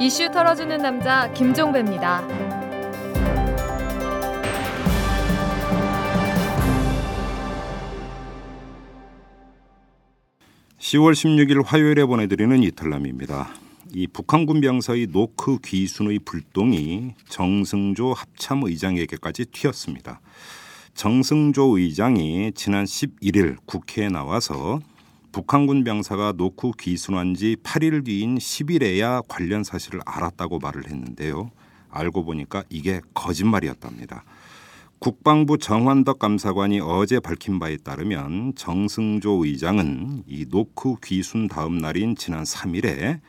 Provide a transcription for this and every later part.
이슈 털어주는 남자 김종배입니다. 10월 16일 화요일에 보내드리는 이탈남입니다. 이 북한군 병사의 노크 귀순의 불똥이 정승조 합참 의장에게까지 튀었습니다. 정승조 의장이 지난 11일 국회에 나와서 북한군 병사가 노크 귀순한 지 8일 뒤인 10일에야 관련 사실을 알았다고 말을 했는데요. 알고 보니까 이게 거짓말이었답니다. 국방부 정환덕 감사관이 어제 밝힌 바에 따르면 정승조 의장은 이 노크 귀순 다음 날인 지난 3일에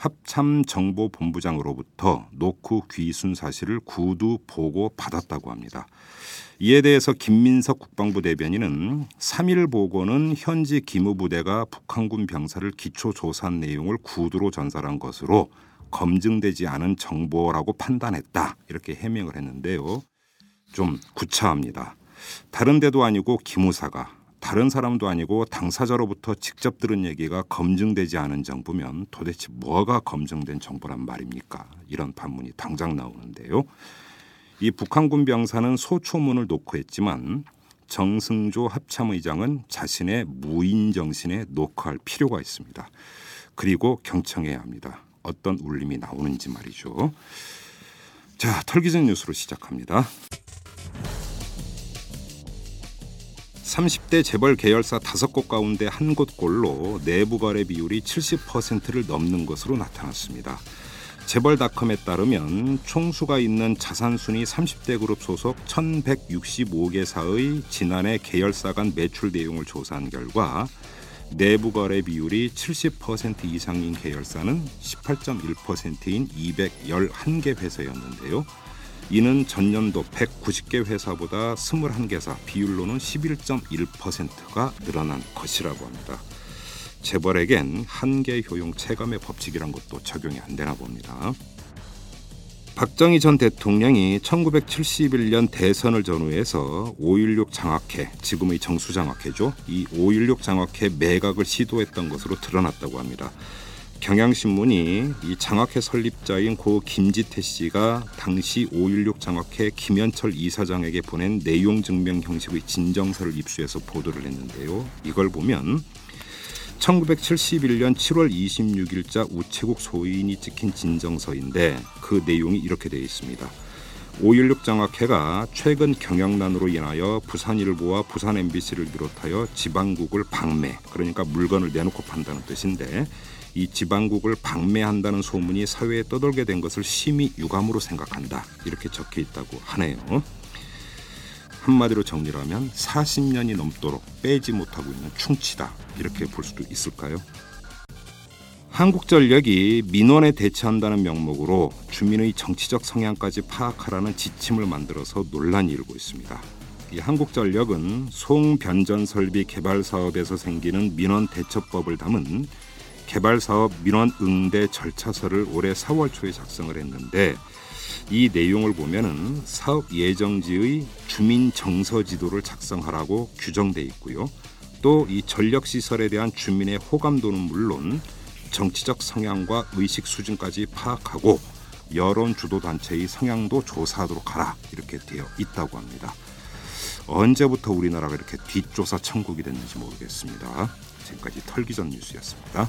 합참정보본부장으로부터 노크 귀순 사실을 구두 보고 받았다고 합니다. 이에 대해서 김민석 국방부 대변인은 3일 보고는 현지 기무부대가 북한군 병사를 기초 조사한 내용을 구두로 전달한 것으로 검증되지 않은 정보라고 판단했다. 이렇게 해명을 했는데요. 좀 구차합니다. 다른 데도 아니고 기무사가 다른 사람도 아니고 당사자로부터 직접 들은 얘기가 검증되지 않은 정보면 도대체 뭐가 검증된 정보란 말입니까? 이런 반문이 당장 나오는데요. 이 북한군 병사는 소초문을 놓고 했지만 정승조 합참의장은 자신의 무인 정신에 녹화할 필요가 있습니다. 그리고 경청해야 합니다. 어떤 울림이 나오는지 말이죠. 자, 털기전 뉴스로 시작합니다. 30대 재벌 계열사 5곳 가운데 한 곳꼴로 내부 거래 비율이 70%를 넘는 것으로 나타났습니다. 재벌닷컴에 따르면 총수가 있는 자산순위 30대 그룹 소속 1165개사의 지난해 계열사 간 매출 내용을 조사한 결과 내부 거래 비율이 70% 이상인 계열사는 18.1%인 211개 회사였는데요. 이는 전년도 190개 회사보다 21개사 비율로는 11.1%가 늘어난 것이라고 합니다. 재벌에겐 한계 효용 체감의 법칙이란 것도 적용이 안 되나 봅니다. 박정희 전 대통령이 1971년 대선을 전후해서 5.16 장학회, 지금의 정수장학회죠. 이 5.16 장학회 매각을 시도했던 것으로 드러났다고 합니다. 경향신문이 이 장학회 설립자인 고 김지태 씨가 당시 5.16 장학회 김현철 이사장에게 보낸 내용 증명 형식의 진정서를 입수해서 보도를 했는데요. 이걸 보면 1971년 7월 26일자 우체국 소인이 찍힌 진정서인데 그 내용이 이렇게 되어 있습니다. 5.16 장학회가 최근 경영난으로 인하여 부산일보와 부산 MBC를 비롯하여 지방국을 방매, 그러니까 물건을 내놓고 판다는 뜻인데 이 지방국을 방매한다는 소문이 사회에 떠돌게 된 것을 심히 유감으로 생각한다. 이렇게 적혀 있다고 하네요. 한마디로 정리하면 40년이 넘도록 빼지 못하고 있는 충치다. 이렇게 볼 수도 있을까요? 한국전력이 민원에 대처한다는 명목으로 주민의 정치적 성향까지 파악하라는 지침을 만들어서 논란이 일고 있습니다. 이 한국전력은 송변전 설비 개발 사업에서 생기는 민원 대처법을 담은 개발 사업 민원 응대 절차서를 올해 4월 초에 작성을 했는데 이 내용을 보면은 사업 예정지의 주민 정서 지도를 작성하라고 규정돼 있고요. 또 이 전력 시설에 대한 주민의 호감도는 물론 정치적 성향과 의식 수준까지 파악하고 여론 주도 단체의 성향도 조사하도록 하라 이렇게 되어 있다고 합니다. 언제부터 우리나라가 이렇게 뒷조사 천국이 됐는지 모르겠습니다. 지금까지 털기전 뉴스였습니다.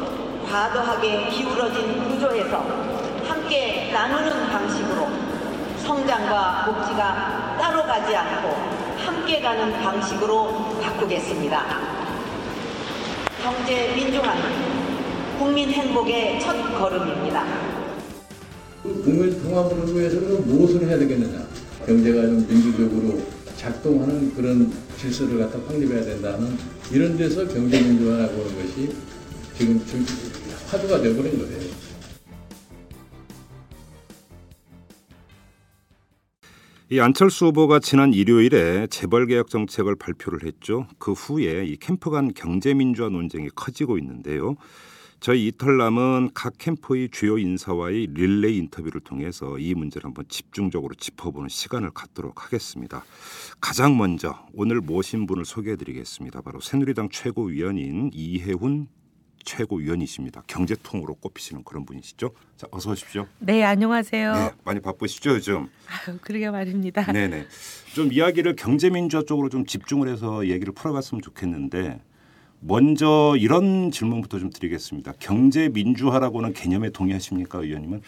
과도하게 기울어진 구조에서 함께 나누는 방식으로 성장과 복지가 따로 가지 않고 함께 가는 방식으로 바꾸겠습니다. 경제 민주화는 국민 행복의 첫 걸음입니다. 국민 통합을 위해서는 무엇을 해야 되겠느냐? 경제가 좀 민주적으로 작동하는 그런 질서를 갖다 확립해야 된다는 이런 데서 경제 민주화라고 하는 것이 지금 지금 화두가 되어버린 거예요. 이 안철수 후보가 지난 일요일에 재벌 개혁 정책을 발표를 했죠. 그 후에 이 캠프 간 경제 민주화 논쟁이 커지고 있는데요. 저희 이털남은 각 캠프의 주요 인사와의 릴레이 인터뷰를 통해서 이 문제를 한번 집중적으로 짚어보는 시간을 갖도록 하겠습니다. 가장 먼저 오늘 모신 분을 소개해드리겠습니다. 바로 새누리당 최고위원인 이해훈 최고위원이십니다. 경제통으로 꼽히시는 그런 분이시죠. 자, 어서 오십시오. 네, 안녕하세요. 네, 많이 바쁘시죠, 요즘? 아유, 그러게 말입니다. 네네. 좀 이야기를 경제민주화 쪽으로 좀 집중을 해서 얘기를 풀어갔으면 좋겠는데 먼저 이런 질문부터 좀 드리겠습니다. 경제 민주화라고는 개념에 동의하십니까, 의원님은?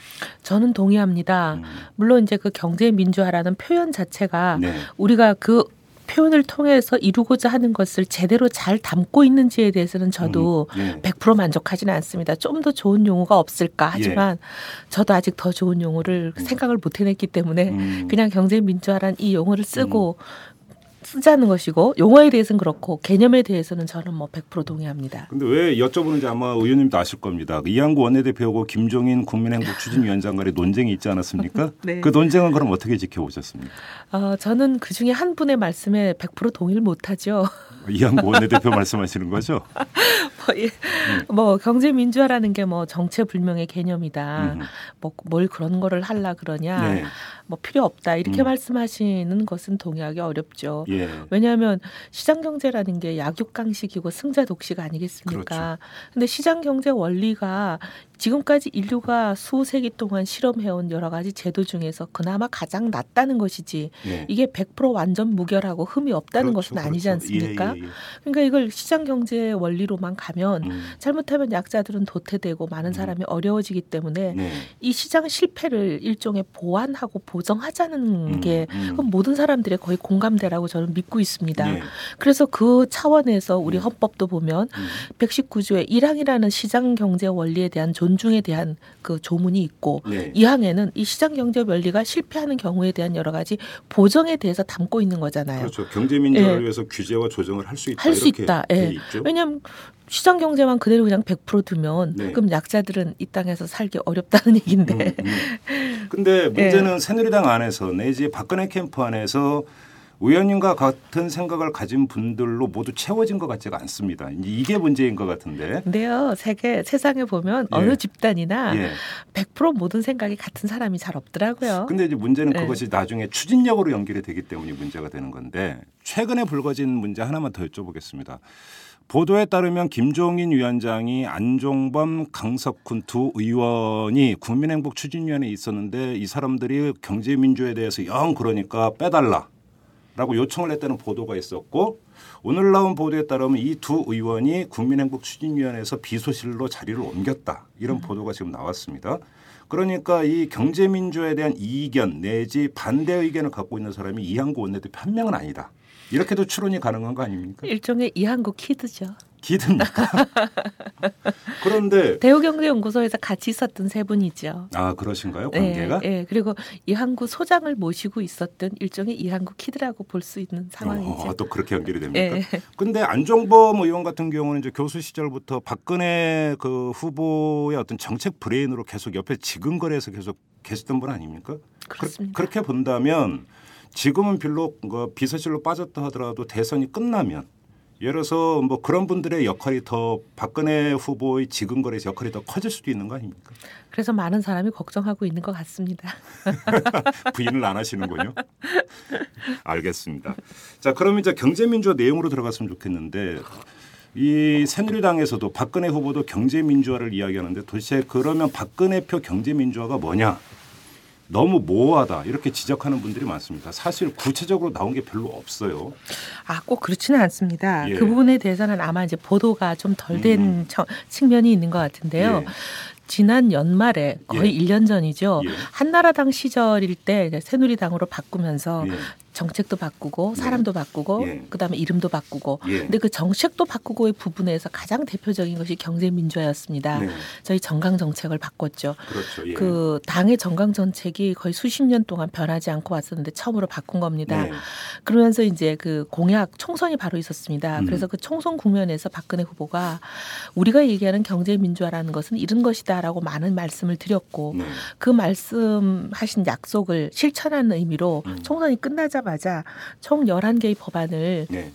저는 동의합니다. 음. 물론 이제 그 경제 민주화라는 표현 자체가 네. 우리가 그 표현을 통해서 이루고자 하는 것을 제대로 잘 담고 있는지에 대해서는 저도 음, 네. 100% 만족하지는 않습니다. 좀 더 좋은 용어가 없을까 예. 하지만 저도 아직 더 좋은 용어를 생각을 못 해냈기 때문에 음. 그냥 경제 민주화란 이 용어를 쓰고 쓰자는 것이고 용어에 대해서는 그렇고 개념에 대해서는 저는 뭐 100% 동의합니다. 근데 왜 여쭤보는지 아마 의원님도 아실 겁니다. 이한구 원내대표하고 김종인 국민행복 추진위원장 간의 논쟁이 있지 않았습니까? 네. 그 논쟁은 그럼 어떻게 지켜보셨습니까? 어, 저는 그 중에 한 분의 말씀에 100% 동의를 못하죠. 이한구 원내대표 말씀하시는 거죠? 뭐, 예. 뭐 경제 민주화라는 게 뭐 정체 불명의 개념이다. 음. 뭐뭘 그런 거를 하려 그러냐. 네. 뭐 필요 없다. 이렇게 음. 말씀하시는 것은 동의하기 어렵죠. 예. 왜냐하면 시장 경제라는 게 약육강식이고 승자 독식 아니겠습니까? 그렇죠. 근데 시장 경제 원리가 지금까지 인류가 수세기 동안 실험해온 여러 가지 제도 중에서 그나마 가장 낫다는 것이지 예. 이게 100% 완전 무결하고 흠이 없다는 그렇죠, 것은 아니지 그렇죠. 않습니까? 예, 예, 예. 그러니까 이걸 시장 경제 원리로만 가면 음. 잘못하면 약자들은 도태되고 많은 사람이 어려워지기 때문에 네. 이 시장 실패를 일종의 보완하고 보정하자는 음, 게 음. 그건 모든 사람들의 거의 공감대라고 저는 믿고 있습니다. 네. 그래서 그 차원에서 우리 음. 헌법도 보면 음. 119조의 1항이라는 시장 경제 원리에 대한 존 중에 대한 그 조문이 있고 네. 2항에는 이 시장 경제 원리가 실패하는 경우에 대한 여러 가지 보정에 대해서 담고 있는 거잖아요. 그렇죠. 경제 민주화를 예. 위해서 규제와 조정을 할 수 있다. 할 수 있다. 돼 예. 왜냐하면 시장 경제만 그대로 그냥 100% 두면 네. 그럼 약자들은 이 땅에서 살기 어렵다는 얘기인데. 음, 음. 근데 네. 문제는 새누리당 안에서 내지 박근혜 캠프 안에서 의원님과 같은 생각을 가진 분들로 모두 채워진 것 같지가 않습니다. 이게 문제인 것 같은데. 근데요, 세계 세상에 보면 예. 어느 집단이나 예. 100% 모든 생각이 같은 사람이 잘 없더라고요. 근데 이제 문제는 네. 그것이 나중에 추진력으로 연결이 되기 때문에 문제가 되는 건데 최근에 불거진 문제 하나만 더 여쭤보겠습니다. 보도에 따르면 김종인 위원장이 안종범, 강석훈 두 의원이 국민행복 추진위원회에 있었는데 이 사람들이 경제민주에 대해서 영 그러니까 빼달라 라고 요청을 했다는 보도가 있었고 오늘 나온 보도에 따르면 이 두 의원이 국민행복 추진위원회에서 비서실로 자리를 옮겼다 이런 보도가 지금 나왔습니다. 그러니까 이 경제민주에 대한 이견 내지 반대 의견을 갖고 있는 사람이 이한구 원내대표 한 명은 아니다. 이렇게도 추론이 가능한 거 아닙니까? 일종의 이한구 kid죠. kid입니까? 그런데 대우경제연구소에서 같이 있었던 세 분이죠. 아 그러신가요? 관계가? 예, 예. 그리고 이한구 소장을 모시고 있었던 일종의 이한구 kid라고 볼 수 있는 상황이죠. 어, 또 그렇게 연결이 됩니까? 예. 근데 안종범 의원 같은 경우는 이제 교수 시절부터 박근혜 그 후보의 어떤 정책 브레인으로 계속 옆에 지근거리에서 계속 계셨던 분 아닙니까? 그렇습니다. 그, 렇게 본다면 지금은 비록 그 비서실로 빠졌다 하더라도 대선이 끝나면 예를 들어서 뭐 그런 분들의 역할이 더 박근혜 후보의 지근거래에서 역할이 더 커질 수도 있는 거 아닙니까? 그래서 많은 사람이 걱정하고 있는 것 같습니다. 부인을 안 하시는군요. 알겠습니다. 자, 그럼 이제 경제민주화 내용으로 들어갔으면 좋겠는데 이 새누리당에서도 박근혜 후보도 경제민주화를 이야기하는데 도대체 그러면 박근혜표 경제민주화가 뭐냐? 너무 모호하다 이렇게 지적하는 분들이 많습니다. 사실 구체적으로 나온 게 별로 없어요. 아, 꼭 그렇지는 않습니다. 예. 그 부분에 대해서는 아마 이제 보도가 좀 덜된 음. 측면이 있는 것 같은데요. 예. 지난 연말에 거의 예. 일 1년 전이죠. 예. 한나라당 시절일 때 새누리당으로 바꾸면서 예. 정책도 바꾸고 사람도 바꾸고 예. 그다음에 이름도 바꾸고 예. 근데 그 정책도 바꾸고의 부분에서 가장 대표적인 것이 경제 민주화였습니다. 네. 저희 정강 정책을 바꿨죠. 그렇죠. 예. 그 당의 정강 정책이 거의 수십 년 동안 변하지 않고 왔었는데 처음으로 바꾼 겁니다. 네. 그러면서 이제 그 공약 총선이 바로 있었습니다. 음. 그래서 그 총선 국면에서 박근혜 후보가 우리가 얘기하는 경제 민주화라는 것은 이런 것이다라고 많은 말씀을 드렸고 네. 그 말씀하신 약속을 실천하는 의미로 음. 총선이 끝나자 마자 총 11개의 법안을 네.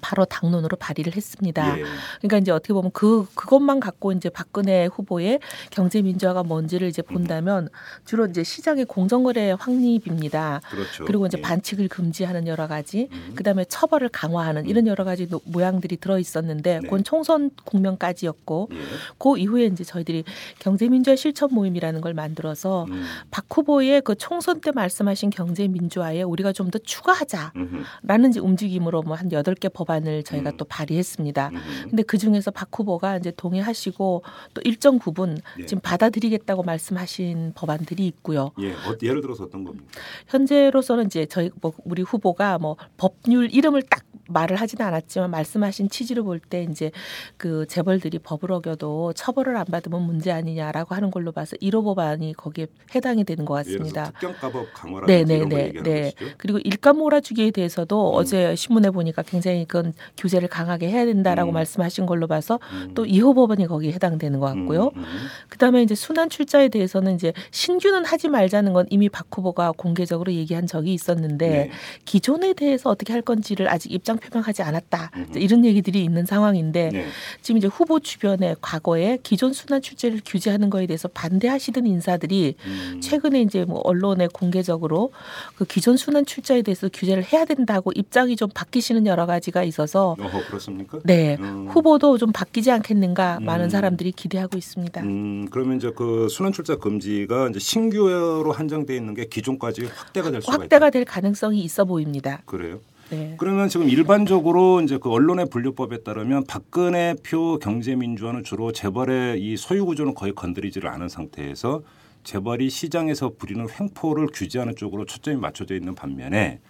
바로 당론으로 발의를 했습니다. 예. 그러니까 이제 어떻게 보면 그 그것만 갖고 이제 박근혜 후보의 경제 민주화가 뭔지를 이제 본다면 주로 이제 시장의 공정거래 확립입니다. 그렇죠. 그리고 이제 예. 반칙을 금지하는 여러 가지, 음. 그다음에 처벌을 강화하는 이런 여러 가지 노- 모양들이 들어 있었는데, 네. 그건 총선 국면까지였고, 예. 그 이후에 이제 저희들이 경제 민주화 실천 모임이라는 걸 만들어서 음. 박 후보의 그 총선 때 말씀하신 경제 민주화에 우리가 좀 더 추가하자라는. 이제 움직임으로 뭐 한 여덟 개 법 안을 저희가 음. 또 발의했습니다. 음흠. 근데 그 중에서 박 후보가 이제 동의하시고 또 일정 부분 예. 지금 받아들이겠다고 말씀하신 법안들이 있고요. 예. 어, 예를 들어서 어떤 겁니까? 현재로서는 이제 저희 뭐 우리 후보가 뭐 법률 이름을 딱 말을 하지는 않았지만 말씀하신 취지를 볼때 이제 그 재벌들이 법을 어겨도 처벌을 안 받으면 문제 아니냐라고 하는 걸로 봐서 1호 법안이 거기에 해당이 되는 것 같습니다. 특경가법 강화라든지 네, 네, 걸 네, 네. 그리고 일감 몰아주기에 대해서도 음. 어제 신문에 보니까 굉장히 그건 규제를 강하게 해야 된다라고 음. 말씀하신 걸로 봐서 음. 또 2호 법안이 거기에 해당되는 것 같고요. 음, 음. 그다음에 이제 순환 출자에 대해서는 이제 신규는 하지 말자는 건 이미 박 후보가 공개적으로 얘기한 적이 있었는데 네. 기존에 대해서 어떻게 할 건지를 아직 입장 표명하지 않았다. 이제 이런 얘기들이 있는 상황인데 네. 지금 이제 후보 주변에 과거에 기존 순환 출제를 규제하는 거에 대해서 반대하시던 인사들이 음. 최근에 이제 뭐 언론에 공개적으로 그 기존 순환 출자에 대해서 규제를 해야 된다고 입장이 좀 바뀌시는 여러 가지가 있어서 어허 그렇습니까? 네 음. 후보도 좀 바뀌지 않겠는가 많은 음. 사람들이 기대하고 있습니다. 음, 그러면 이제 그 순환 출자 금지가 이제 신규로 한정돼 있는 게 기존까지 확대가 될 수가 확대가 있다. 될 가능성이 있어 보입니다. 그래요. 네. 그러면 지금 일반적으로 이제 그 언론의 분류법에 따르면 박근혜 표 경제민주화는 주로 재벌의 이 소유 구조는 거의 건드리지를 않은 상태에서 재벌이 시장에서 부리는 횡포를 규제하는 쪽으로 초점이 맞춰져 있는 반면에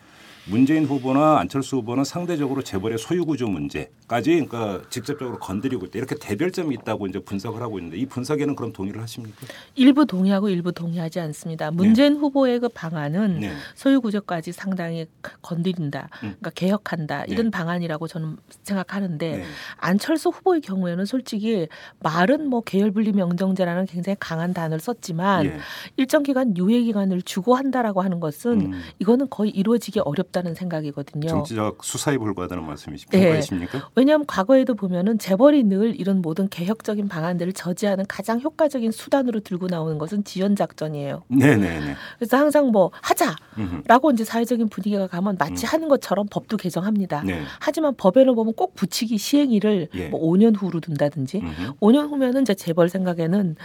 문재인 후보나 안철수 후보는 상대적으로 재벌의 소유 구조 문제까지 그러니까 직접적으로 건드리고 있다. 이렇게 대별점이 있다고 이제 분석을 하고 있는데 이 분석에는 그럼 동의를 하십니까? 일부 동의하고 일부 동의하지 않습니다. 문재인 후보의 그 방안은 네. 소유 구조까지 상당히 건드린다. 음. 그러니까 개혁한다. 이런 네. 방안이라고 저는 생각하는데 네. 안철수 후보의 경우에는 솔직히 말은 뭐 계열 분리 명정제라는 굉장히 강한 단어를 썼지만 예. 일정 기간 유예 기간을 주고 한다라고 하는 것은 음, 이거는 거의 이루어지기 어렵 다는 생각이거든요. 정치적 수사에 불과하다는 말씀이시- 네. 왜냐하면 과거에도 보면은 재벌이 늘 이런 모든 개혁적인 방안들을 저지하는 가장 효과적인 수단으로 들고 나오는 것은 지연 작전이에요. 네네네. 그래서 항상 뭐 하자라고 음흠. 이제 사회적인 분위기가 가면 마치 음. 하는 것처럼 법도 개정합니다. 네. 하지만 법에는 보면 꼭 붙이기 시행일을 예. 뭐 5년 후로 둔다든지 음흠. 5년 후면은 이제 재벌 생각에는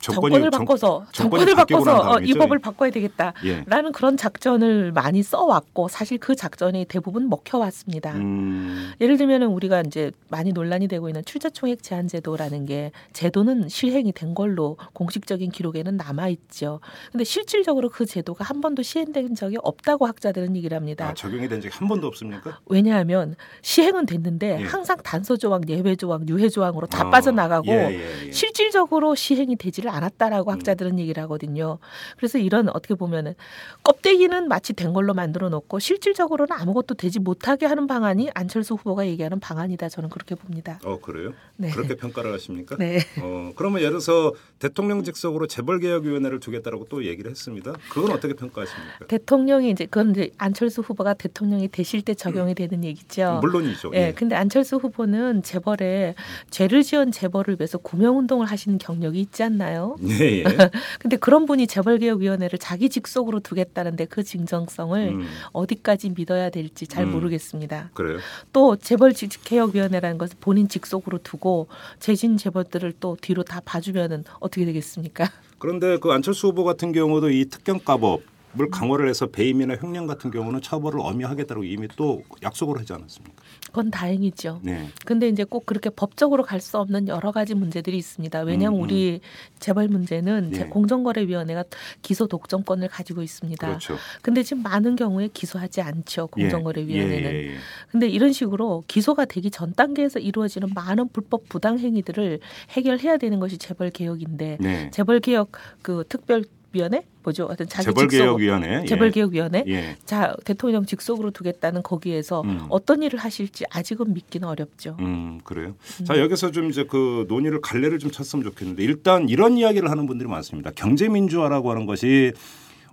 정권이- 정권을 정- 바꿔서 정권이 정권을 바꿔서 어, 이 다음이죠. 법을 바꿔야 되겠다. 예. 라는 그런 작전을 많이 써왔고 사실 그 작전이 대부분 먹혀왔습니다. 음, 예를 들면은 우리가 이제 많이 논란이 되고 있는 출자총액 제한 제도라는 게 제도는 실행이 된 걸로 공식적인 기록에는 남아 있죠. 근데 실질적으로 그 제도가 한 번도 시행된 적이 없다고 학자들은 얘기를 합니다. 아, 적용이 된 적이 한 번도 없습니까? 왜냐하면 시행은 됐는데 예. 항상 단서 조항, 예외 조항, 유해 조항으로 다 어, 빠져나가고 예, 예, 예. 실질적으로 시행이 되지를 않았다라고 음. 학자들은 얘기를 하거든요. 그래서 이런 어떻게 보면은 껍데기는 마치 된 걸로 만들어 놓고 실질적으로는 아무것도 되지 못하게 하는 방안이 안철수 후보가 얘기하는 방안이다. 저는 그렇게 봅니다. 어 그래요? 네. 그렇게 평가를 하십니까? 네. 어 그러면 예를 들어서 대통령 직속으로 재벌개혁위원회를 두겠다라고 또 얘기를 했습니다. 그건 어떻게 평가하십니까? 대통령이 이제 그건 이제 안철수 후보가 대통령이 되실 때 적용이 되는 얘기죠. 물론이죠. 예, 예. 근데 안철수 후보는 재벌에 죄를 지은 재벌을 위해서 구명 운동을 하시는 경력이 있지 않나요? 예, 예. 근데 그런 분이 재벌개혁위원회를 자기 직속으로 두겠다는데 그 진정성을 음, 어디 까지 믿어야 될지 잘 음. 모르겠습니다. 그래요. 또 재벌 개혁위원회라는 것을 본인 직속으로 두고 재진 재벌들을 또 뒤로 다 봐주면은 어떻게 되겠습니까? 그런데 그 안철수 후보 같은 경우도 이 특경가법 강화를 해서 배임이나 횡령 같은 경우는 처벌을 엄히하겠다고 이미 또 약속을 하지 않았습니까? 그건 다행이죠. 네. 근데 이제 꼭 그렇게 법적으로 갈 수 없는 여러 가지 문제들이 있습니다. 왜냐하면 음, 음. 우리 재벌 문제는 예. 제 공정거래위원회가 기소 독점권을 가지고 있습니다. 그렇죠. 근데 지금 많은 경우에 기소하지 않죠. 예. 공정거래위원회는. 예, 예, 예. 근데 이런 식으로 기소가 되기 전 단계에서 이루어지는 많은 불법 부당 행위들을 해결해야 되는 것이 재벌 개혁인데 네. 재벌 개혁 그 특별 위원회 뭐죠? 하여튼 자기 직속 재벌 개혁 위원회. 재벌 개혁 위원회 예. 자 대통령 직속으로 두겠다는 거기에서 음. 어떤 일을 하실지 아직은 믿기는 어렵죠. 음 그래요. 자 여기서 좀 이제 그 논의를 갈래를 좀 쳤으면 좋겠는데 일단 이런 이야기를 하는 분들이 많습니다. 경제 민주화라고 하는 것이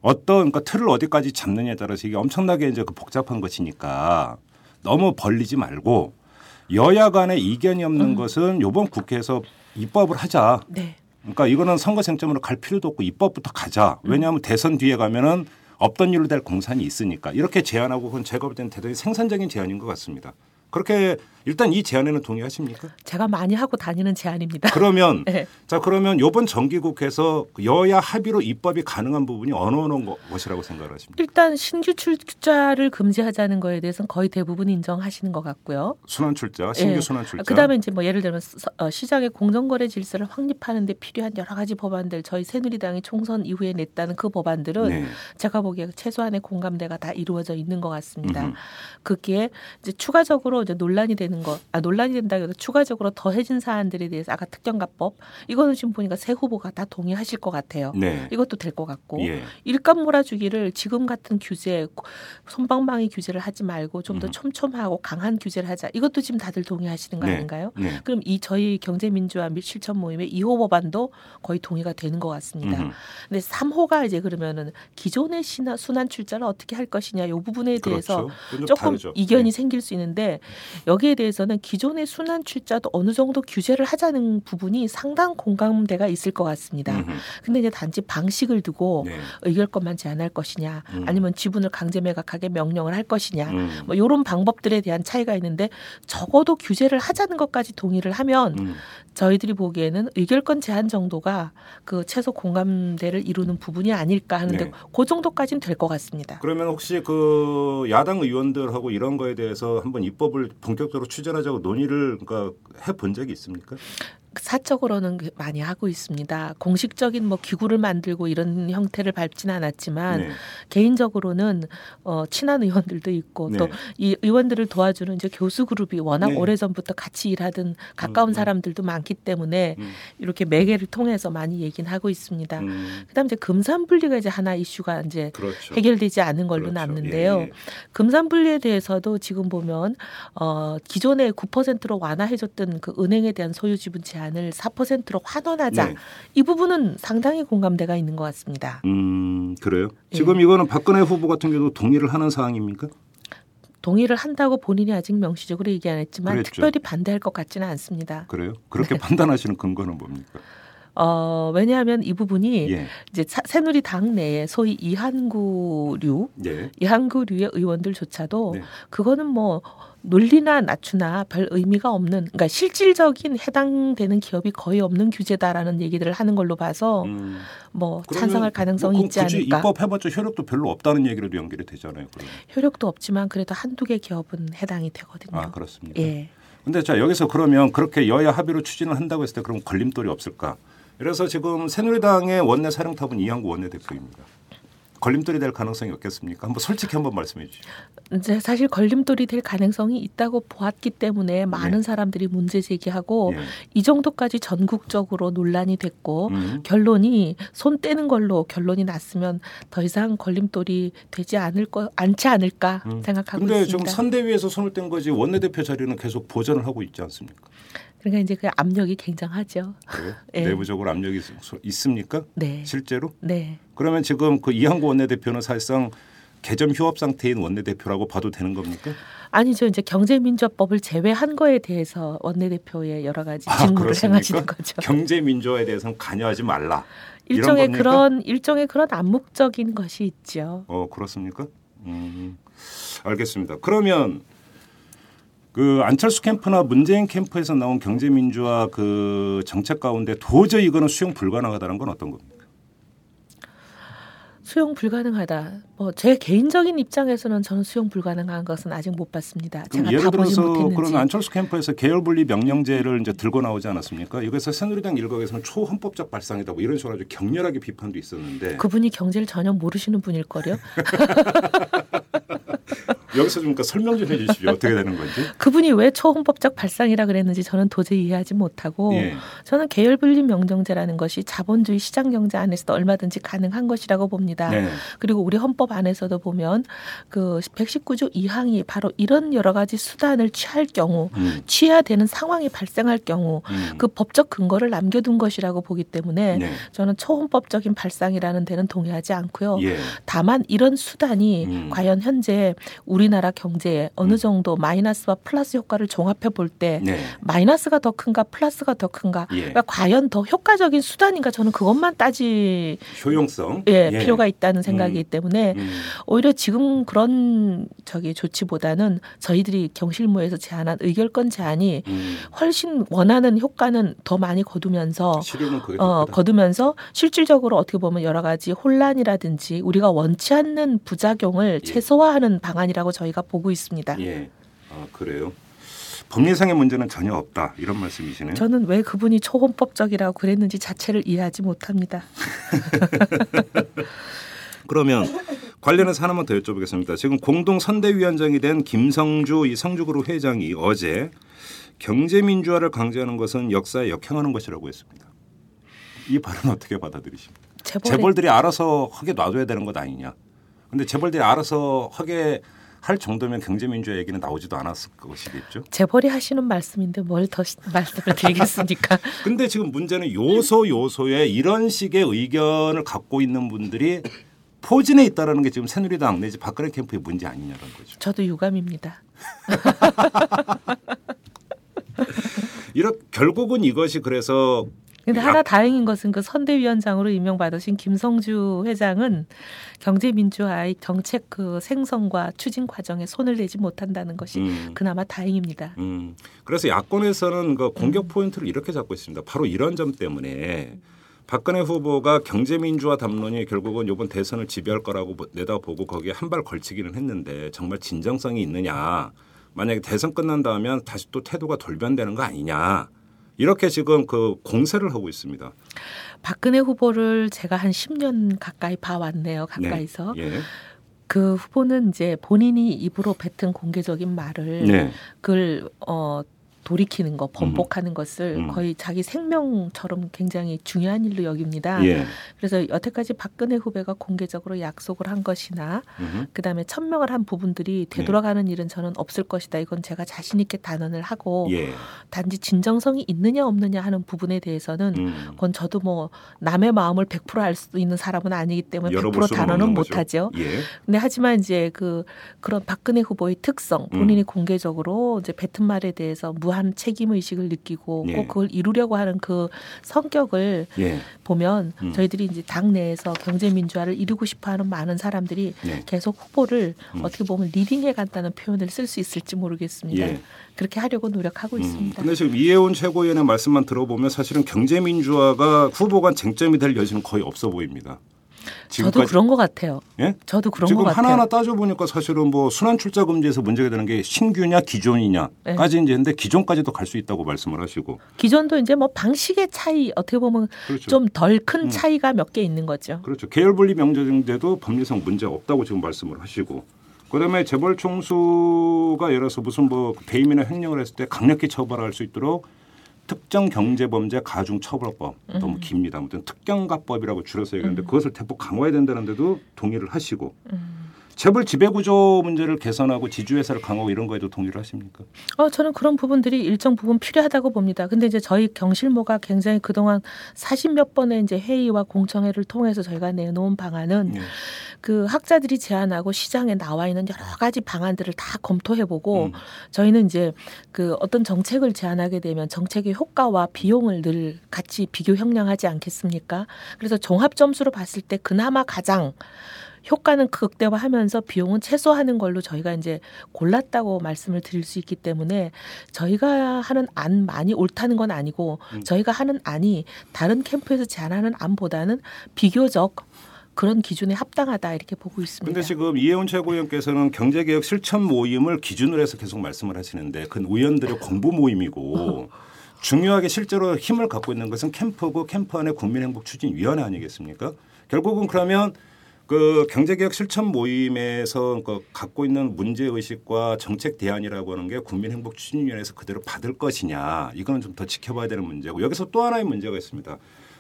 어떤 그러니까 틀을 어디까지 잡느냐에 따라서 이게 엄청나게 이제 그 복잡한 것이니까 너무 벌리지 말고 여야 간에 이견이 없는 것은 이번 국회에서 입법을 하자. 네. 그러니까 이거는 선거 쟁점으로 갈 필요도 없고 입법부터 가자. 왜냐하면 대선 뒤에 가면은 없던 일로 될 공산이 있으니까 이렇게 제안하고 그건 제가 볼 때는 대단히 생산적인 제안인 것 같습니다. 그렇게 일단 이 제안에는 동의하십니까? 제가 많이 하고 다니는 제안입니다. 그러면 네. 자 그러면 이번 정기국회에서 여야 합의로 입법이 가능한 부분이 어느 어느 거- 것이라고 생각을 하십니까? 일단 신규 출자를 금지하자는 거에 대해서는 거의 대부분 인정하시는 것 같고요. 순환 출자, 신규 예. 순환 출자. 그다음에 이제 뭐 예를 들면 서- 어, 시장의 공정거래 질서를 확립하는 데 필요한 여러 가지 법안들 저희 새누리당이 총선 이후에 냈다는 그 법안들은 네. 제가 보기에 최소한의 공감대가 다 이루어져 있는 것 같습니다. 음흠. 그게 이제 추가적으로 이제 논란이 되는 거, 아 논란이 된다기보다 추가적으로 더해진 사안들에 대해서 아까 특정가법 이거는 지금 보니까 새 후보가 다 동의하실 것 같아요. 네. 이것도 될 것 같고 예. 일감 몰아주기를 지금 같은 규제 손방망이 규제를 하지 말고 좀더 음. 촘촘하고 강한 규제를 하자 이것도 지금 다들 동의하시는 거 네. 아닌가요? 네. 그럼 이 저희 경제민주화 및 실천 모임의 2호 법안도 거의 동의가 되는 것 같습니다. 음흠. 근데 3호가 이제 그러면은 기존의 신화, 순환 출자를 어떻게 할 것이냐 이 부분에 대해서 그렇죠. 조금 다르죠. 이견이 네. 생길 수 있는데 여기에 대해서는 기존의 순환 출자도 어느 정도 규제를 하자는 부분이 상당 공감대가 있을 것 같습니다. 음흠. 근데 이제 단지 방식을 두고 네. 의결권만 제한할 것이냐 음. 아니면 지분을 강제 매각하게 명령을 할 것이냐 음. 뭐 이런 방법들에 대한 차이가 있는데 적어도 규제를 하자는 것까지 동의를 하면 음. 저희들이 보기에는 의결권 제한 정도가 그 최소 공감대를 이루는 부분이 아닐까 하는데 네. 그 정도까지는 될 것 같습니다. 그러면 혹시 그 야당 의원들하고 이런 거에 대해서 한번 입법을 본격적으로 추진하자고 논의를 그러니까 해본 적이 있습니까? 사적으로는 그 많이 하고 있습니다. 공식적인 뭐 기구를 만들고 이런 형태를 밟지는 않았지만 네. 개인적으로는 어, 친한 의원들도 있고 네. 또이 의원들을 도와주는 이제 교수 그룹이 워낙 네. 오래 전부터 같이 일하던 가까운 음, 음. 사람들도 많기 때문에 음. 이렇게 매개를 통해서 많이 얘기는 하고 있습니다. 음. 그다음 이제 금산 분리가 이제 하나 이슈가 이제 그렇죠. 해결되지 않은 걸로 그렇죠. 남는데요. 예, 예. 금산 분리에 대해서도 지금 보면 어 기존에 9%로 완화해줬던 그 은행에 대한 소유 지분 제한 을 4%로 환원하자. 네. 이 부분은 상당히 공감대가 있는 것 같습니다. 음 그래요. 예. 지금 이거는 박근혜 후보 같은 경우도 동의를 하는 사항입니까? 동의를 한다고 본인이 아직 명시적으로 얘기 안 했지만 그랬죠. 특별히 반대할 것 같지는 않습니다. 그래요? 그렇게 네. 판단하시는 근거는 뭡니까? 어 왜냐하면 이 부분이 예, 이제 사- 새누리당 내에 소위 이한구류 예, 이한구류의 의원들조차도 네. 그거는 뭐 논리나 낮추나 별 의미가 없는 그러니까 실질적인 해당되는 기업이 거의 없는 규제다라는 얘기들을 하는 걸로 봐서 음, 뭐 찬성할 가능성이 뭐 있지 굳이 않을까. 입법해봤자 효력도 별로 없다는 얘기로도 연결이 되잖아요. 그러면. 효력도 없지만 그래도 한두 개 기업은 해당이 되거든요. 아 그렇습니까? 예. 근데 자 여기서 그러면 그렇게 여야 합의로 추진을 한다고 했을 때 그럼 걸림돌이 없을까? 그래서 지금 새누리당의 원내 사령탑은 이한구 원내대표입니다. 걸림돌이 될 가능성이 없겠습니까? 한번 솔직히 한번 말씀해 주시죠. 이제 사실 걸림돌이 될 가능성이 있다고 보았기 때문에 많은 사람들이 문제 제기하고 예. 이 정도까지 전국적으로 논란이 됐고 음. 결론이 손 떼는 걸로 결론이 났으면 더 이상 걸림돌이 되지 않을 거 않지 않을까 음. 생각하고 근데 있습니다. 지금 선대위에서 손을 뗀 거지 원내대표 자리는 계속 보전을 하고 있지 않습니까? 그러니까 이제 그 압력이 굉장하죠. 예. 내부적으로 압력이 있- 있습니까? 네. 실제로? 네. 그러면 지금 그 이한구 원내대표는 사실상 개점 휴업 상태인 원내대표라고 봐도 되는 겁니까? 아니죠. 이제 경제민주화법을 제외한 거에 대해서 원내대표의 여러 가지 아, 직무를 그렇습니까? 행하시는 거죠. 경제 민주화에 대해서는 관여하지 말라. 일종의? 그런 일종의 그런 암묵적인 것이 있죠. 어 그렇습니까? 음, 알겠습니다. 그러면 그 안철수 캠프나 문재인 캠프에서 나온 경제 민주화 그 정책 가운데 도저히 이거는 수용 불가능하다는 건 어떤 겁니까? 수용 불가능하다. 뭐 제 개인적인 입장에서는 저는 수용 불가능한 것은 아직 못 봤습니다. 제가 예를 들어서. 그런 안철수 캠프에서 계열 분리 명령제를 이제 들고 나오지 않았습니까? 이것에서 새누리당 일각에서는 초헌법적 발상이다 뭐 이런 식으로 아주 격렬하게 비판도 있었는데 그분이 경제를 전혀 모르시는 분일 거요. 여기서 좀 그러니까 설명 좀 해주십시오. 어떻게 되는 건지. 그분이 왜 초헌법적 발상이라 그랬는지 저는 도저히 이해하지 못하고 예. 저는 계열 분리 명령제라는 것이 자본주의 시장 경제 안에서도 얼마든지 가능한 것이라고 봅니다. 네. 그리고 우리 헌법 안에서도 보면 그 119조 2항이 바로 이런 여러 가지 수단을 취할 경우 음. 취해야 되는 상황이 발생할 경우 음. 그 법적 근거를 남겨둔 것이라고 보기 때문에 네. 저는 초헌법적인 발상이라는 데는 동의하지 않고요. 예. 다만 이런 수단이 음. 과연 현재 우리 나라 경제에 어느 음. 정도 마이너스와 플러스 효과를 종합해 볼때 네. 마이너스가 더 큰가 플러스가 더 큰가 예. 그러니까 과연 더 효과적인 수단인가 저는 그것만 따지 효용성. 예, 필요가 있다는 생각이기 음. 때문에 음. 오히려 지금 그런 저기 조치보다는 저희들이 경실모에서 제안한 의결권 제안이 음. 훨씬 원하는 효과는 더 많이 거두면서 어. 거두면서 실질적으로 어떻게 보면 여러 가지 혼란이라든지 우리가 원치 않는 부작용을 예. 최소화하는 방안이라고 저희가 보고 있습니다. 예. 아, 그래요. 법리상의 문제는 전혀 없다 이런 말씀이시네요. 저는 왜 그분이 초헌법적이라고 그랬는지 자체를 이해하지 못합니다. 그러면 관련해서 하나만 더 여쭤보겠습니다. 지금 공동 선대위원장이 된 김성주 이 성주그룹 회장이 어제 경제민주화를 강조하는 것은 역사에 역행하는 것이라고 했습니다. 이 발언 어떻게 받아들이십니까? 재벌의 재벌들이 알아서 하게 놔둬야 되는 것 아니냐? 근데 재벌들이 알아서 하게 할 정도면 경제민주화 얘기는 나오지도 않았을 것이겠죠. 재벌이 하시는 말씀인데 뭘 더 말씀을 드리겠습니까? 근데 지금 문제는 요소 요소에 이런 식의 의견을 갖고 있는 분들이 포진해 있다라는 게 지금 새누리당 내지 박근혜 캠프의 문제 아니냐는 거죠. 저도 유감입니다. 이런 결국은 이것이 그래서 근데 약- 하나 다행인 것은 그 선대위원장으로 임명받으신 김성주 회장은 경제민주화의 정책 그 생성과 추진 과정에 손을 내지 못한다는 것이 음, 그나마 다행입니다. 음, 그래서 야권에서는 그 공격 포인트를 이렇게 잡고 있습니다. 바로 이런 점 때문에 박근혜 후보가 경제민주화 담론이 결국은 이번 대선을 지배할 거라고 보- 내다보고 거기에 한 발 걸치기는 했는데 정말 진정성이 있느냐. 만약에 대선 끝난 다음에 다시 또 태도가 돌변되는 거 아니냐. 이렇게 지금 그 공세를 하고 있습니다. 박근혜 후보를 제가 한 10년 가까이 봐왔네요. 가까이서. 네. 예. 그 후보는 이제 본인이 입으로 뱉은 공개적인 말을 네. 그걸 어 돌이키는 거, 번복하는 것을 음. 거의 자기 생명처럼 굉장히 중요한 일로 여깁니다. 예. 그래서 여태까지 박근혜 후배가 공개적으로 약속을 한 것이나 음흠. 그다음에 천명을 한 부분들이 되돌아가는 일은 저는 없을 것이다. 이건 제가 자신 있게 단언을 하고 예. 단지 진정성이 있느냐 없느냐 하는 부분에 대해서는 음. 그건 저도 뭐 남의 마음을 100%알 수 있는 사람은 아니기 때문에 열어볼 100% 수는 단언은 못. 하죠. 예. 근데 하지만 이제 그 그런 박근혜 후보의 특성, 음. 본인이 공개적으로 이제 뱉은 말에 대해서 무한 책임 의식을 느끼고 예. 꼭 그걸 이루려고 하는 그 성격을 예. 보면 음. 저희들이 이제 당 내에서 경제 민주화를 이루고 싶어하는 많은 사람들이 네. 계속 후보를 음. 어떻게 보면 리딩해 간다는 표현을 쓸 수 있을지 모르겠습니다. 예. 그렇게 하려고 노력하고 음. 있습니다. 근데 지금 이혜원 최고위원의 말씀만 들어보면 사실은 경제 민주화가 후보 간 쟁점이 될 여지는 거의 없어 보입니다. 저도 그런 것 같아요. 예? 저도 그런 지금 것 같아요. 하나하나 따져보니까 사실은 뭐 순환 출자 금지에서 문제가 되는 게 신규냐 기존이냐까지 이제 근데 기존까지도 갈 수 있다고 말씀을 하시고 기존도 이제 뭐 방식의 차이 어떻게 보면 그렇죠. 좀덜큰 음. 차이가 몇개 있는 거죠. 그렇죠. 계열 분리 명제인데도 법리상 문제 없다고 지금 말씀을 하시고 그다음에 재벌 총수가 예를 들어서 무슨 뭐 배임이나 횡령을 했을 때 강력히 처벌할 수 있도록 특정 경제범죄 가중처벌법 너무 음. 깁니다. 아무튼 특경가법이라고 줄여서 얘기하는데 그것을 대폭 강화해야 된다는데도 동의를 하시고 음. 재벌 지배구조 문제를 개선하고 지주회사를 강화하고 이런 거에도 동의를 하십니까? 어, 저는 그런 부분들이 일정 부분 필요하다고 봅니다. 근데 이제 저희 경실모가 굉장히 그동안 40몇 번의 이제 회의와 공청회를 통해서 저희가 내놓은 방안은 예. 그 학자들이 제안하고 시장에 나와 있는 여러 가지 방안들을 다 검토해보고 음. 저희는 이제 그 어떤 정책을 제안하게 되면 정책의 효과와 비용을 늘 같이 비교 형량하지 않겠습니까? 그래서 종합 점수로 봤을 때 그나마 가장 효과는 극대화하면서 비용은 최소화하는 걸로 저희가 이제 골랐다고 말씀을 드릴 수 있기 때문에 저희가 하는 안 많이 옳다는 건 아니고 음. 저희가 하는 안이 다른 캠프에서 제안하는 안보다는 비교적 그런 기준에 합당하다 이렇게 보고 있습니다. 근데 지금 이혜원 최고위원께서는 경제개혁 실천 모임을 기준으로 해서 계속 말씀을 하시는데 그 의원들의 공부 모임이고 중요하게 실제로 힘을 갖고 있는 것은 캠프고 캠프 안에 국민행복추진위원회 아니겠습니까? 결국은 그러면 그 경제개혁 실천 모임에서 그 갖고 있는 문제 의식과 정책 대안이라고 하는 게 국민행복추진위원회에서 그대로 받을 것이냐 이거는 좀 더 지켜봐야 되는 문제고 여기서 또 하나의 문제가 있습니다.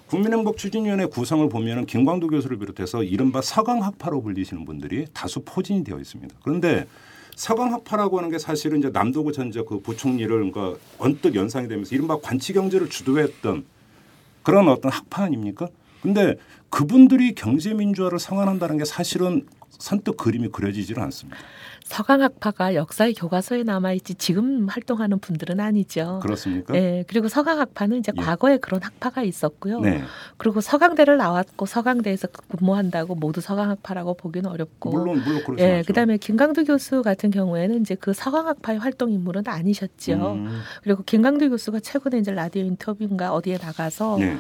국민행복추진위원회 구성을 보면은 김광도 교수를 비롯해서 이른바 서강학파로 불리시는 분들이 다수 포진이 되어 있습니다. 그런데 서강학파라고 하는 게 사실은 이제 남도구 전적 그 부총리를 그러니까 언뜻 연상이 되면서 이른바 관치 경제를 주도했던 그런 어떤 학파 아닙니까? 근데 그분들이 경제 민주화를 성안한다는 게 사실은 선뜻 그림이 그려지지는 않습니다. 서강학파가 역사의 교과서에 남아있지 지금 활동하는 분들은 아니죠. 그렇습니까? 네, 그리고 서강학파는 이제 예. 과거에 그런 학파가 있었고요. 네. 그리고 서강대를 나왔고 서강대에서 근무한다고 모두 서강학파라고 보기는 어렵고. 물론 물론 그렇죠. 예, 그다음에 김강두 교수 같은 경우에는 이제 그 서강학파의 활동 인물은 아니셨죠. 음, 그리고 김강두 교수가 최근에 이제 라디오 인터뷰인가 어디에 나가서 네.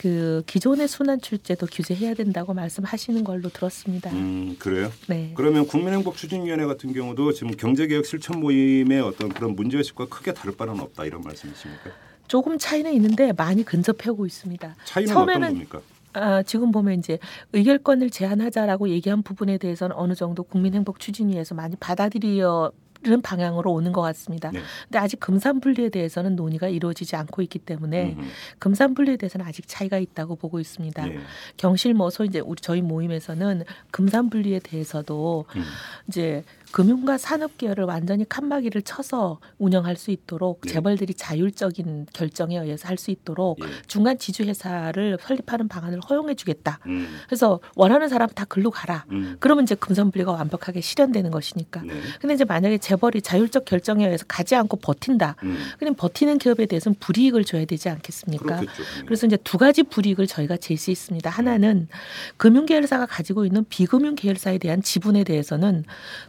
그 기존의 순환 출제도 규제해야 된다고 말씀하시는 걸로 들었습니다. 음, 그래요? 네. 그러면 국민행복추진위원회 같은 경우도 지금 경제개혁 실천 모임의 어떤 그런 문제의식과 크게 다를 바는 없다 이런 말씀이십니까? 조금 차이는 있는데 많이 근접해오고 있습니다. 차이는 어떤 처음에는 겁니까? 아, 지금 보면 이제 의결권을 제한하자라고 얘기한 부분에 대해서는 어느 정도 국민행복추진위에서 많이 받아들여 는 방향으로 오는 것 같습니다. 네. 근데 아직 금산 분리에 대해서는 논의가 이루어지지 않고 있기 때문에 음, 금산 분리에 대해서는 아직 차이가 있다고 보고 있습니다. 예. 경실 뭐소 이제 우리 저희 모임에서는 금산 분리에 대해서도 음. 이제 금융과 산업 계열을 완전히 칸막이를 쳐서 운영할 수 있도록 네. 재벌들이 자율적인 결정에 의해서 할 수 있도록 예. 중간 지주 회사를 설립하는 방안을 허용해 주겠다. 음, 그래서 원하는 사람 다 글로 가라. 음, 그러면 이제 금산분리가 완벽하게 실현되는 것이니까. 네. 근데 이제 만약에 재벌이 자율적 결정에 의해서 가지 않고 버틴다. 음, 그럼 버티는 기업에 대해서는 불이익을 줘야 되지 않겠습니까? 그렇겠죠. 그래서 이제 두 가지 불이익을 저희가 제시했습니다. 하나는 금융계열사가 가지고 있는 비금융계열사에 대한 지분에 대해서는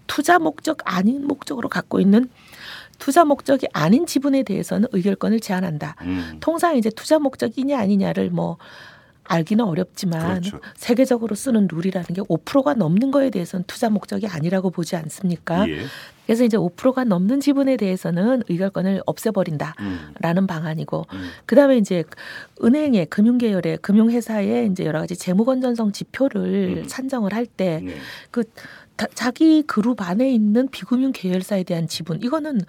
투자 목적 아닌 목적으로 갖고 있는 투자 목적이 아닌 지분에 대해서는 의결권을 제한한다. 음, 통상 이제 투자 목적이냐 아니냐를 뭐 알기는 어렵지만 그렇죠. 세계적으로 쓰는 룰이라는 게 5%가 넘는 거에 대해서는 투자 목적이 아니라고 보지 않습니까? 예. 그래서 이제 5%가 넘는 지분에 대해서는 의결권을 없애버린다. 음, 라는 방안이고 음, 그다음에 이제 은행의 금융계열의 금융회사의 이제 여러 가지 재무 건전성 지표를 음. 산정을 할때 네. 그 자기 그룹 안에 있는 비금융 계열사에 대한 지분 이거는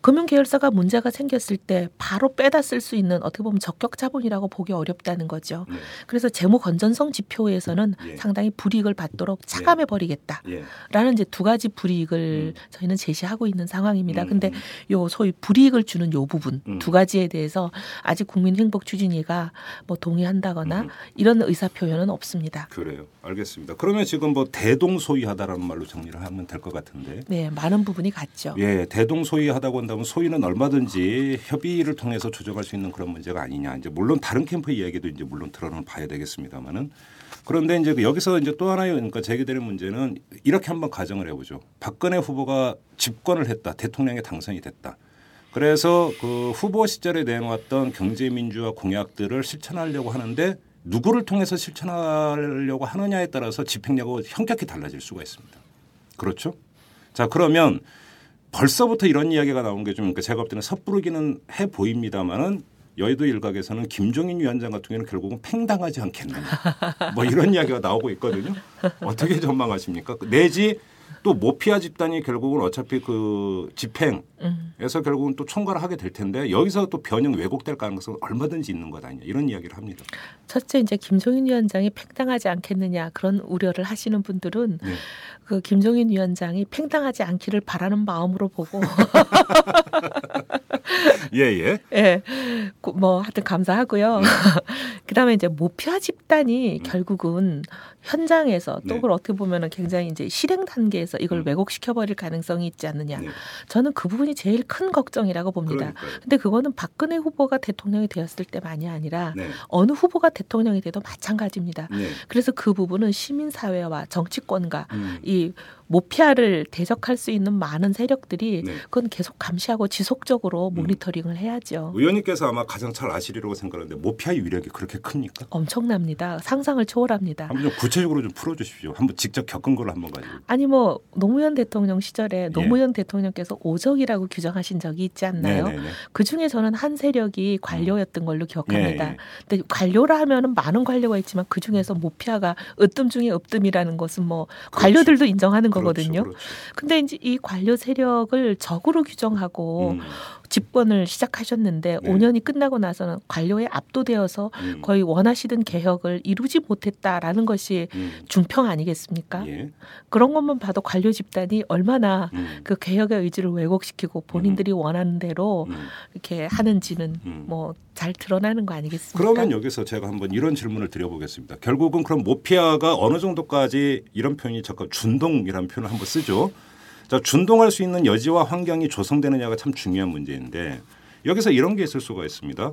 금융 계열사가 문제가 생겼을 때 바로 빼다 쓸 수 있는 어떻게 보면 적격 자본이라고 보기 어렵다는 거죠. 네. 그래서 재무 건전성 지표에서는 예. 상당히 불이익을 받도록 차감해 버리겠다. 예. 라는 이제 두 가지 불이익을 음. 저희는 제시하고 있는 상황입니다. 음, 근데 음. 요 소위 불이익을 주는 요 부분 음. 두 가지에 대해서 아직 국민행복 추진위가 뭐 동의한다거나 음. 이런 의사 표현은 없습니다. 그래요. 알겠습니다. 그러면 지금 뭐 대동소이하다라는 말로 정리를 하면 될 것 같은데. 네, 많은 부분이 같죠. 예, 대동소이하다고 한다면 소이는 얼마든지 협의를 통해서 조정할 수 있는 그런 문제가 아니냐. 이제 물론 다른 캠프 이야기도 이제 물론 들어는 봐야 되겠습니다만은 그런데 이제 그 여기서 이제 또 하나의 그러니까 제기되는 문제는 이렇게 한번 가정을 해보죠. 박근혜 후보가 집권을 했다. 대통령에 당선이 됐다. 그래서 그 후보 시절에 내놓았던 경제민주화 공약들을 실천하려고 하는데 누구를 통해서 실천하려고 하느냐에 따라서 집행력은 현격히 달라질 수가 있습니다. 그렇죠? 자 그러면 벌써부터 이런 이야기가 나온 게좀 그러니까 제가 볼 때는 섣부르기는 해 보입니다만은 여의도 일각에서는 김종인 위원장 같은 경우는 결국은 팽당하지 않겠느냐 뭐 이런 이야기가 나오고 있거든요. 어떻게 전망하십니까? 내지 또 모피아 집단이 결국은 어차피 그 집행에서 결국은 또 총괄을 하게 될 텐데 여기서 또 변형 왜곡될 가능성은 얼마든지 있는 것 아니냐 이런 이야기를 합니다. 첫째 이제 김종인 위원장이 팽당하지 않겠느냐 그런 우려를 하시는 분들은 네. 그 김종인 위원장이 팽당하지 않기를 바라는 마음으로 보고 예 예. 예. 고- 뭐 하여튼 감사하고요. 그다음에 이제 모피아 집단이 결국은 현장에서 또 음. 네. 그걸 어떻게 보면은 굉장히 이제 실행 단계에서 이걸 음. 왜곡시켜 버릴 가능성이 있지 않느냐. 네. 저는 그 부분이 제일 큰 걱정이라고 봅니다. 그러니까요. 근데 그거는 박근혜 후보가 대통령이 되었을 때만이 아니라 네. 어느 후보가 대통령이 돼도 마찬가지입니다. 네. 그래서 그 부분은 시민 사회와 정치권과 음. 이 모피아를 대적할 수 있는 많은 세력들이 네. 그건 계속 감시하고 지속적으로 음. 모니터링을 해야죠. 의원님께서 아마 가장 잘 아시리라고 생각하는데 모피아의 위력이 그렇게 큽니까? 엄청납니다. 상상을 초월합니다. 한번 좀 구체적으로 좀 풀어주십시오. 한번 직접 겪은 걸 한번 가지고. 아니 뭐 노무현 대통령 예. 시절에 노무현 대통령께서 오적이라고 규정하신 적이 있지 않나요? 네네네. 그 중에 저는 한 세력이 관료였던 걸로 기억합니다. 예, 예. 근데 관료라 하면은 많은 관료가 있지만 그 중에서 모피아가 으뜸 중에 으뜸이라는 것은 뭐 관료들도 인정하는 거 거든요. 그렇죠, 근데 이제 이 관료 세력을 적으로 규정하고 그렇죠. 음, 집권을 시작하셨는데 네. 5년이 끝나고 나서는 관료에 압도되어서 음, 거의 원하시던 개혁을 이루지 못했다라는 것이 음, 중평 아니겠습니까? 예. 그런 것만 봐도 관료 집단이 얼마나 음, 그 개혁의 의지를 왜곡시키고 본인들이 원하는 대로 음. 이렇게 하는지는 음. 뭐잘 드러나는 거 아니겠습니까? 그러면 여기서 제가 한번 이런 질문을 드려보겠습니다. 결국은 그럼 모피아가 어느 정도까지 이런 표현이 잠깐 준동이라는 표현을 한번 쓰죠. 자, 준동할 수 있는 여지와 환경이 조성되느냐가 참 중요한 문제인데 여기서 이런 게 있을 수가 있습니다.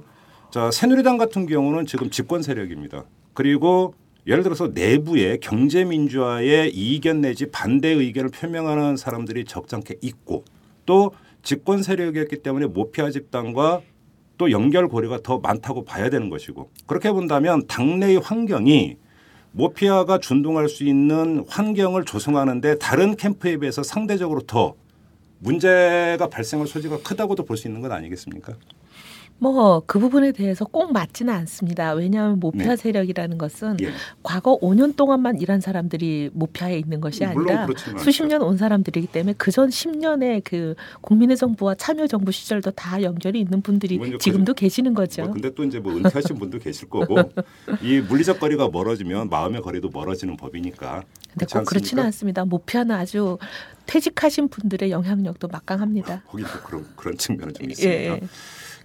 자, 새누리당 같은 경우는 지금 집권 세력입니다. 그리고 예를 들어서 내부에 경제 민주화의 이견 내지 반대 의견을 표명하는 사람들이 적잖게 있고 또 집권 세력이었기 때문에 모피아 집단과 또 연결 고리가 더 많다고 봐야 되는 것이고 그렇게 본다면 당내의 환경이 모피아가 준동할 수 있는 환경을 조성하는데 다른 캠프에 비해서 상대적으로 더 문제가 발생할 소지가 크다고도 볼 수 있는 것 아니겠습니까? 뭐 그 부분에 대해서 꼭 맞지는 않습니다. 왜냐하면 모피아 네. 세력이라는 것은 예. 과거 5년 동안만 일한 사람들이 모피아에 있는 것이 아니라 수십. 년 온 사람들이기 때문에 그전 10년의 그 국민의 정부와 참여 정부 시절도 다 연결이 있는 분들이 지금도 계시는 거죠. 뭐 근데 또 이제 뭐 은퇴하신 분도 계실 거고 이 물리적 거리가 멀어지면 마음의 거리도 멀어지는 법이니까. 근데 그렇지 꼭 그렇지는? 않습니다. 모피아는 아주 퇴직하신 분들의 영향력도 막강합니다. 거기 또 그런 그런 측면은 좀 예, 있습니다. 예.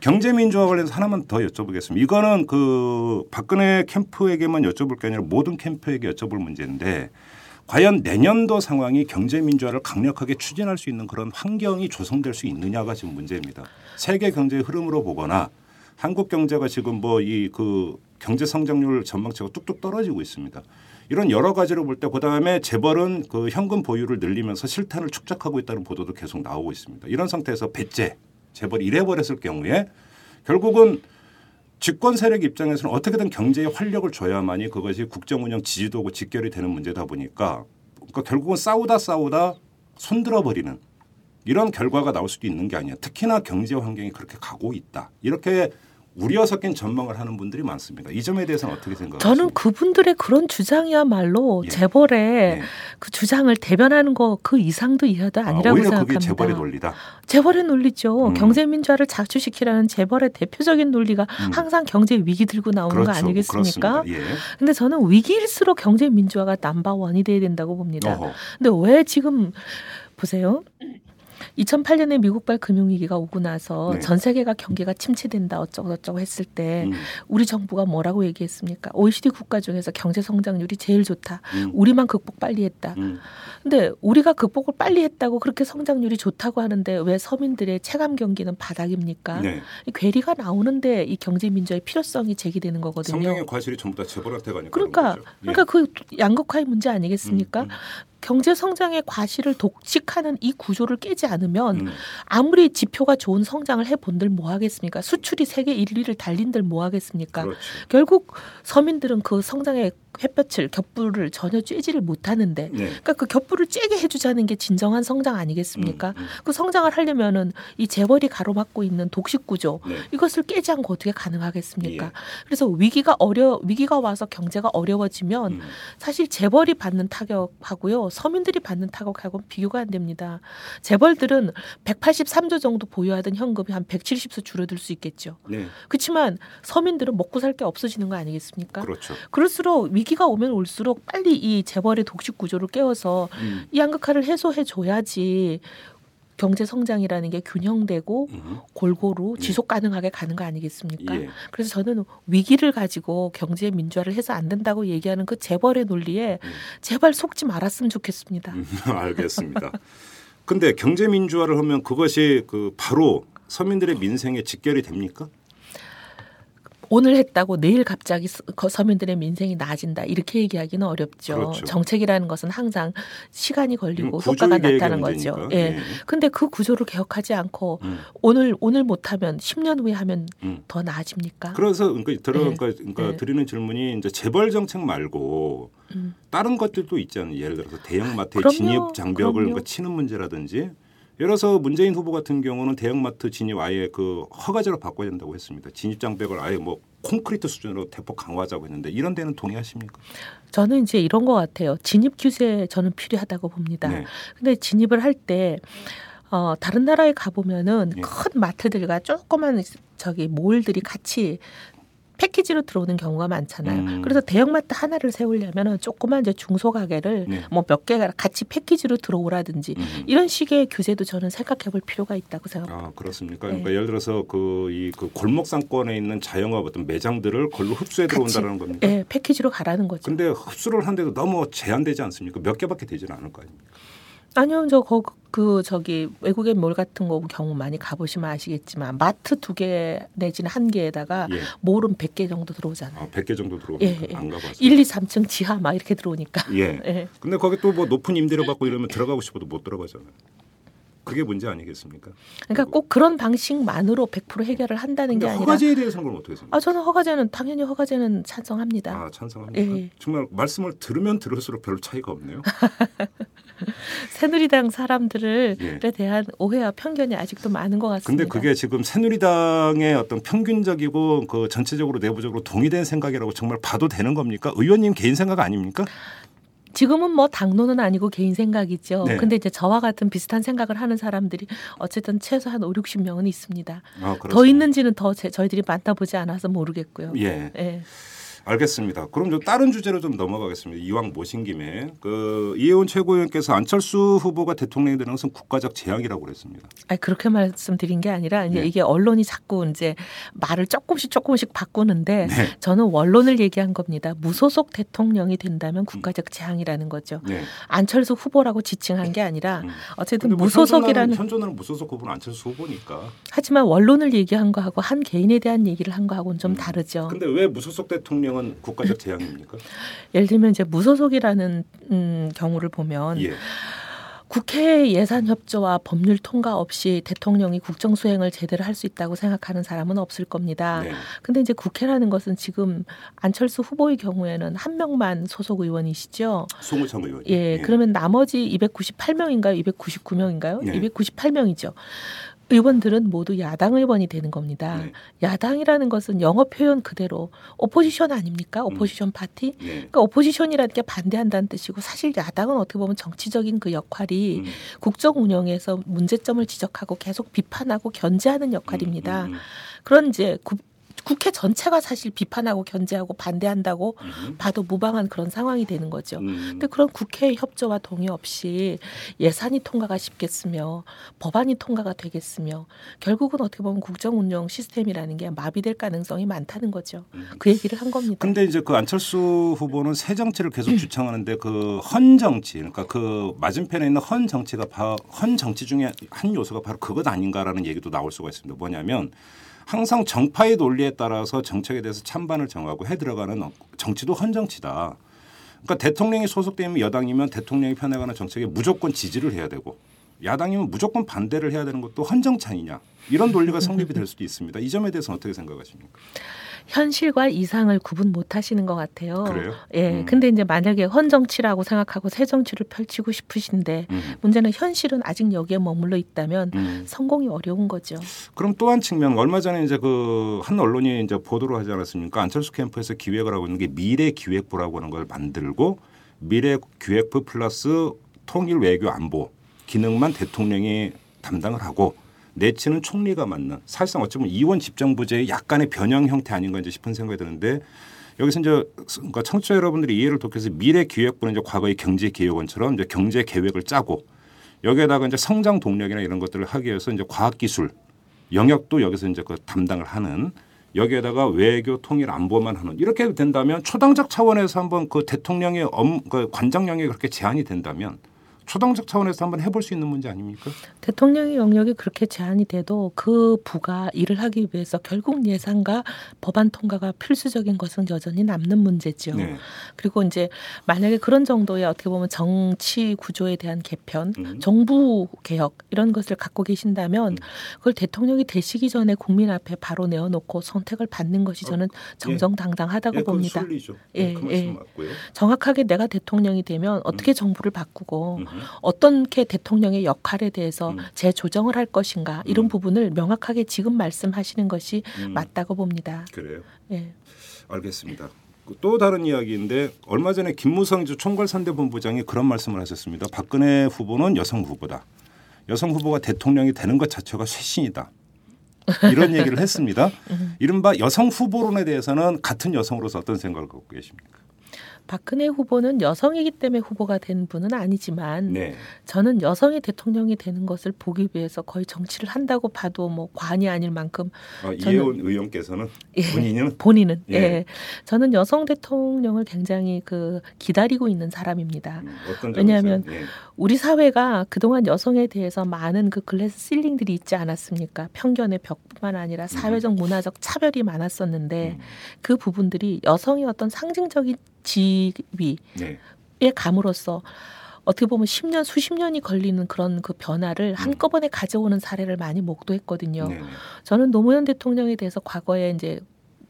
경제민주화 관련해서 하나만 더 여쭤보겠습니다. 이거는 그 박근혜 캠프에게만 여쭤볼 게 아니라 모든 캠프에게 여쭤볼 문제인데 과연 내년도 상황이 경제민주화를 강력하게 추진할 수 있는 그런 환경이 조성될 수 있느냐가 지금 문제입니다. 세계 경제의 흐름으로 보거나 한국 경제가 지금 뭐 이 그 경제 성장률 전망치가 뚝뚝 떨어지고 있습니다. 이런 여러 가지로 볼 때 그다음에 재벌은 그 현금 보유를 늘리면서 실탄을 축적하고 있다는 보도도 계속 나오고 있습니다. 이런 상태에서 배째 재벌이 이래버렸을 경우에 결국은 집권 세력 입장에서는 어떻게든 경제에 활력을 줘야만이 그것이 국정 운영 지지도고 직결이 되는 문제다 보니까 그러니까 결국은 싸우다 싸우다 손들어 버리는 이런 결과가 나올 수도 있는 게 아니야. 특히나 경제 환경이 그렇게 가고 있다. 이렇게 우려 섞인 전망을 하는 분들이 많습니다. 이 점에 대해서는 어떻게 생각하십니까? 저는 그분들의 그런 주장이야말로 예. 재벌의 네. 그 주장을 대변하는 거 그 이상도 이하도 아, 아니라고 오히려 생각합니다. 그게 재벌의 논리다. 재벌의 논리죠. 음. 경제 민주화를 자주시키라는 재벌의 대표적인 논리가 음. 항상 경제 위기 들고 나오는 거 아니겠습니까? 그렇습니다. 예. 저는 위기일수록 경제 민주화가 넘버 원이 돼야 된다고 봅니다. 어허. 근데 왜 지금 보세요. 2008년에 미국발 금융위기가 오고 나서 네. 전 세계가 경기가 침체된다 어쩌고저쩌고 했을 때 음, 우리 정부가 뭐라고 얘기했습니까? OECD 국가 중에서 경제 성장률이 제일 좋다. 음, 우리만 극복 빨리 했다. 음. 근데 우리가 극복을 빨리 했다고 그렇게 성장률이 좋다고 하는데 왜 서민들의 체감 경기는 바닥입니까? 네. 이 괴리가 나오는데 이 경제 민주화의 필요성이 제기되는 거거든요. 성장의 과실이 전부 다 재벌한테 가니까 그러니까 거죠. 예. 그러니까 그 양극화의 문제 아니겠습니까? 음, 경제 성장의 과실을 독식하는 이 구조를 깨지 않으면 음, 아무리 지표가 좋은 성장을 해본들 뭐 하겠습니까? 수출이 세계 1위를 달린들 뭐 하겠습니까? 그렇죠. 결국 서민들은 그 성장의 햇볕을 겹불을 전혀 쬐지를 못하는데 네. 그러니까 그 겹불을 쬐게 해주자는 게 진정한 성장 아니겠습니까? 음, 음. 그 성장을 하려면은 이 재벌이 가로막고 있는 독식 구조 네. 이것을 깨지 않고 어떻게 가능하겠습니까? 예. 그래서 위기가 어려 위기가 와서 경제가 어려워지면 음. 사실 재벌이 받는 타격하고요 서민들이 받는 타격하고는 비교가 안 됩니다. 재벌들은 183조 정도 보유하던 현금이 한 170조 줄어들 수 있겠죠. 네. 그렇지만 서민들은 먹고 살 게 없어지는 거 아니겠습니까? 그렇죠. 그럴수록 위기 가 오면 올수록 빨리 이 재벌의 독식 구조를 깨워서 음, 이 양극화를 해소해 줘야지 경제 성장이라는 게 균형되고 음. 골고루 예. 지속 가능하게 가는 거 아니겠습니까? 예. 그래서 저는 위기를 가지고 경제 민주화를 해서 안 된다고 얘기하는 그 재벌의 논리에 음. 제발 속지 말았으면 좋겠습니다. 음, 알겠습니다. 근데 경제 민주화를 하면 그것이 그 바로 서민들의 민생에 직결이 됩니까? 오늘 했다고 내일 갑자기 서- 서민들의 민생이 나아진다 이렇게 얘기하기는 어렵죠. 그렇죠. 정책이라는 것은 항상 시간이 걸리고 효과가 나타나는 거죠. 문제니까. 예. 예. 근데 그 구조를 개혁하지 않고 음. 오늘 오늘 못하면 10년 후에 하면 음. 더 나아집니까? 그래서 그러니까 들어 네. 그러니까, 그러니까 네. 드리는 질문이 이제 재벌 정책 말고 음. 다른 것들도 있잖아요. 예를 들어서 대형마트의 그럼요. 진입 장벽을. 그러니까 치는 문제라든지 예를 들어서 문재인 후보 같은 경우는 대형마트 진입 아예 그 허가제로 바꿔야 된다고 했습니다. 진입 장벽을 아예 뭐 콘크리트 수준으로 대폭 강화하자고 했는데 이런 데는 동의하십니까? 저는 이제 이런 것 같아요. 진입 규제 저는 필요하다고 봅니다. 네. 근데 진입을 할 때 어, 다른 나라에 가보면은 예. 큰 마트들과 조그만 저기 몰들이 같이 패키지로 들어오는 경우가 많잖아요. 음. 그래서 대형마트 하나를 세우려면은 조그만 이제 중소 가게를 네. 뭐몇 개가 같이 패키지로 들어오라든지 음. 이런 식의 규제도 저는 생각해 볼 필요가 있다고 생각합니다. 아 그렇습니까? 네. 그러니까 예를 들어서 그 이 그 골목 상권에 있는 자영업 어떤 매장들을 걸로 흡수해 들어온다는 겁니까? 예, 패키지로 가라는 거죠. 근데 흡수를 한데도 너무 제한되지 않습니까? 몇 개밖에 되지는 않을 거 아닙니까? 아니요, 저 거 그 저기 외국의 몰 같은 거 경우 많이 가보시면 아시겠지만 마트 두 개 내지는 한 개에다가 예. 몰은 100개 정도 들어오잖아요. 아, 100개 정도 들어오니까 예, 예. 안 가봤어요. 1, 2, 3층 지하 막 이렇게 들어오니까. 예. 예. 근데 거기 또 뭐 높은 임대료 받고 이러면 들어가고 싶어도 못 들어가잖아요. 그게 문제 아니겠습니까? 그러니까 꼭 그런 방식만으로 100% 해결을 한다는 게 아니라 허가제에 대해서는 그럼 어떻게 생각해요? 아 저는 허가제는 당연히 허가제는 찬성합니다. 아, 찬성합니까? 예. 정말 말씀을 들으면 들을수록 별 차이가 없네요. 새누리당 사람들에 예. 대한 오해와 편견이 아직도 많은 것 같습니다. 근데 그게 지금 새누리당의 어떤 평균적이고 그 전체적으로 내부적으로 동의된 생각이라고 정말 봐도 되는 겁니까? 의원님 개인 생각 아닙니까? 지금은 뭐 당론은 아니고 개인 생각이죠. 네. 근데 이제 저와 같은 비슷한 생각을 하는 사람들이 어쨌든 최소한 5, 60명은 있습니다. 아, 더. 있는지는 더 제- 저희들이 만나보지 않아서 모르겠고요. 예. 예. 알겠습니다. 그럼 좀 다른 주제로 좀 넘어가겠습니다. 이왕 모신 김에 그 이혜원 최고위원께서 안철수 후보가 대통령이 되는 것은 국가적 재앙이라고 그랬습니다. 아니 그렇게 말씀드린 게 아니라 이제 네. 이게 언론이 자꾸 이제 말을 조금씩 조금씩 바꾸는데 네. 저는 원론을 얘기한 겁니다. 무소속 대통령이 된다면 국가적 재앙이라는 거죠. 네. 안철수 후보라고 지칭한 게 아니라 음. 어쨌든 뭐 무소속이라는 현존하는, 무소속 후보는 안철수 후보니까. 하지만 원론을 얘기한 거하고 한 개인에 대한 얘기를 한 거하고는 좀 다르죠. 음. 근데 왜 무소속 대통령 은 국가적 재앙입니까? 예를 들면 이제 무소속이라는 음, 경우를 보면 예. 국회 예산 협조와 법률 통과 없이 대통령이 국정 수행을 제대로 할 수 있다고 생각하는 사람은 없을 겁니다. 네. 근데 이제 국회라는 것은 지금 안철수 후보의 경우에는 한 명만 소속 의원이시죠. 송우창 의원. 예, 그러면 나머지 298명인가요? 299명인가요? 네. 298명이죠. 의원들은 모두 야당 의원이 되는 겁니다. 네. 야당이라는 것은 영어 표현 그대로 오포지션 아닙니까? 오포지션 파티? 네. 그러니까 오포지션이라는 게 반대한다는 뜻이고 사실 야당은 어떻게 보면 정치적인 그 역할이 음. 국정 운영에서 문제점을 지적하고 계속 비판하고 견제하는 역할입니다. 음, 음, 그런 이제 구- 국회 전체가 사실 비판하고 견제하고 반대한다고 음, 봐도 무방한 그런 상황이 되는 거죠. 음. 근데 그런 국회의 협조와 동의 없이 예산이 통과가 쉽겠으며 법안이 통과가 되겠으며 결국은 어떻게 보면 국정 운영 시스템이라는 게 마비될 가능성이 많다는 거죠. 그 얘기를 한 겁니다. 근데 이제 그 안철수 후보는 새 정치를 계속 주창하는데 그 헌 정치, 그러니까 그 맞은편에 있는 헌 정치가 바, 헌 정치 중에 한 요소가 바로 그것 아닌가라는 얘기도 나올 수가 있습니다. 뭐냐면 항상 정파의 논리에 따라서 정책에 대해서 찬반을 정하고 해 들어가는 정치도 헌 정치다. 그러니까 대통령이 소속되면 여당이면 대통령이 편해가는 정책에 무조건 지지를 해야 되고 야당이면 무조건 반대를 해야 되는 것도 헌정치 아니냐 이런 논리가 성립이 될 수도 있습니다. 이 점에 대해서는 어떻게 생각하십니까? 현실과 이상을 구분 못 하시는 것 같아요. 그래요? 예. 음. 근데 이제 만약에 헌 정치라고 생각하고 새 정치를 펼치고 싶으신데 음. 문제는 현실은 아직 여기에 머물러 있다면 음. 성공이 어려운 거죠. 그럼 또 한 측면 얼마 전에 이제 그 한 언론이 이제 보도를 하지 않았습니까? 안철수 캠프에서 기획을 하고 있는 게 미래 기획부라고 하는 걸 만들고 미래 기획부 플러스 통일 외교 안보 기능만 대통령이 담당을 하고 내치는 총리가 맡는 사실상 어찌 보면 이원 집정부제의 약간의 변형 형태 아닌가 이제 싶은 생각이 드는데 여기서 이제 그러니까 청취자 여러분들이 이해를 돕기 위해서 미래 기획부는 이제 과거의 경제 기획원처럼 이제 경제 계획을 짜고 여기에다가 이제 성장 동력이나 이런 것들을 하기 위해서 이제 과학 기술 영역도 여기서 이제 그 담당을 하는 여기에다가 외교 통일 안보만 하는 이렇게 된다면 초당적 차원에서 한번 그 대통령의 업, 그 관장 영역이 그렇게 제한이 된다면 초당적 차원에서 한번 해볼 수 있는 문제 아닙니까? 대통령의 영역이 그렇게 제한이 돼도 그 부가 일을 하기 위해서 결국 예산과 법안 통과가 필수적인 것은 여전히 남는 문제죠. 네. 그리고 이제 만약에 그런 정도의 어떻게 보면 정치 구조에 대한 개편, 음. 정부 개혁 이런 것을 갖고 계신다면 음. 그걸 대통령이 되시기 전에 국민 앞에 바로 내어놓고 선택을 받는 것이 저는 정정당당하다고 예, 그건 봅니다. 순리죠. 예, 예, 그 예. 맞고요. 정확하게 내가 대통령이 되면 어떻게 정부를 바꾸고 음. 어떻게 대통령의 역할에 대해서 음. 재조정을 할 것인가 이런 음. 부분을 명확하게 지금 말씀하시는 것이 음. 맞다고 봅니다. 그래요. 예. 알겠습니다. 그또 다른 이야기인데 얼마 전에 김무성 총괄선대본부장이 그런 말씀을 하셨습니다. 박근혜 후보는 여성 후보다. 여성 후보가 대통령이 되는 것 자체가 쇄신이다. 이런 얘기를 했습니다. 이른바 여성 후보론에 대해서는 같은 여성으로서 어떤 생각을 갖고 계십니까? 박근혜 후보는 여성이기 때문에 후보가 된 분은 아니지만 네. 저는 여성이 대통령이 되는 것을 보기 위해서 거의 정치를 한다고 봐도 뭐 과언이 아닐 만큼 아, 이혜원 의원께서는 예. 본인은 본인은 예. 예. 저는 여성 대통령을 굉장히 그 기다리고 있는 사람입니다. 음, 왜냐하면 예. 우리 사회가 그동안 여성에 대해서 많은 그 글래스 실링들이 있지 않았습니까? 편견의 벽뿐만 아니라 사회적 문화적 차별이 많았었는데 음, 그 부분들이 여성의 어떤 상징적인 지위에 네. 감으로써 어떻게 보면 10년 수십 년이 걸리는 그런 그 변화를 한꺼번에 가져오는 사례를 많이 목도했거든요. 음. 네, 네. 저는 노무현 대통령에 대해서 과거에 이제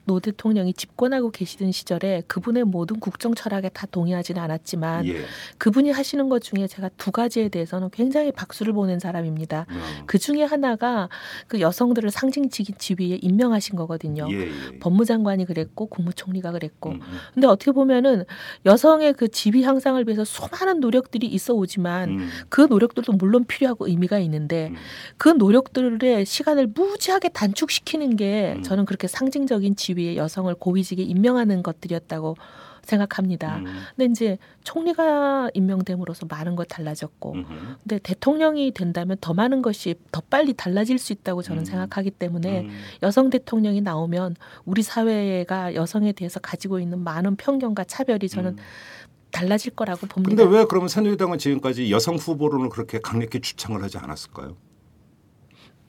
노 대통령이 집권하고 계시던 시절에 그분의 모든 국정 철학에 다 동의하지는 않았지만 예. 그분이 하시는 것 중에 제가 두 가지에 대해서는 굉장히 박수를 보낸 사람입니다. 음, 그 중에 하나가 그 여성들을 상징적인 지위에 임명하신 거거든요. 예, 예. 법무장관이 그랬고 국무총리가 그랬고 음, 음, 근데 어떻게 보면은 여성의 그 지위 향상을 위해서 수많은 노력들이 있어 오지만 음, 그 노력들도 물론 필요하고 의미가 있는데 음. 그 노력들의 시간을 무지하게 단축시키는 게 음. 저는 그렇게 상징적인 지위 에 여성을 고위직에 임명하는 것들이었다고 생각합니다. 음, 근데 이제 총리가 임명됨으로써 많은 것 달라졌고 음, 근데 대통령이 된다면 더 많은 것이 더 빨리 달라질 수 있다고 저는 음. 생각하기 때문에 음. 여성 대통령이 나오면 우리 사회가 여성에 대해서 가지고 있는 많은 편견과 차별이 저는 달라질 거라고 봅니다. 근데 왜 그러면 새누리당은 지금까지 여성 후보론을 그렇게 강력히 주창을 하지 않았을까요?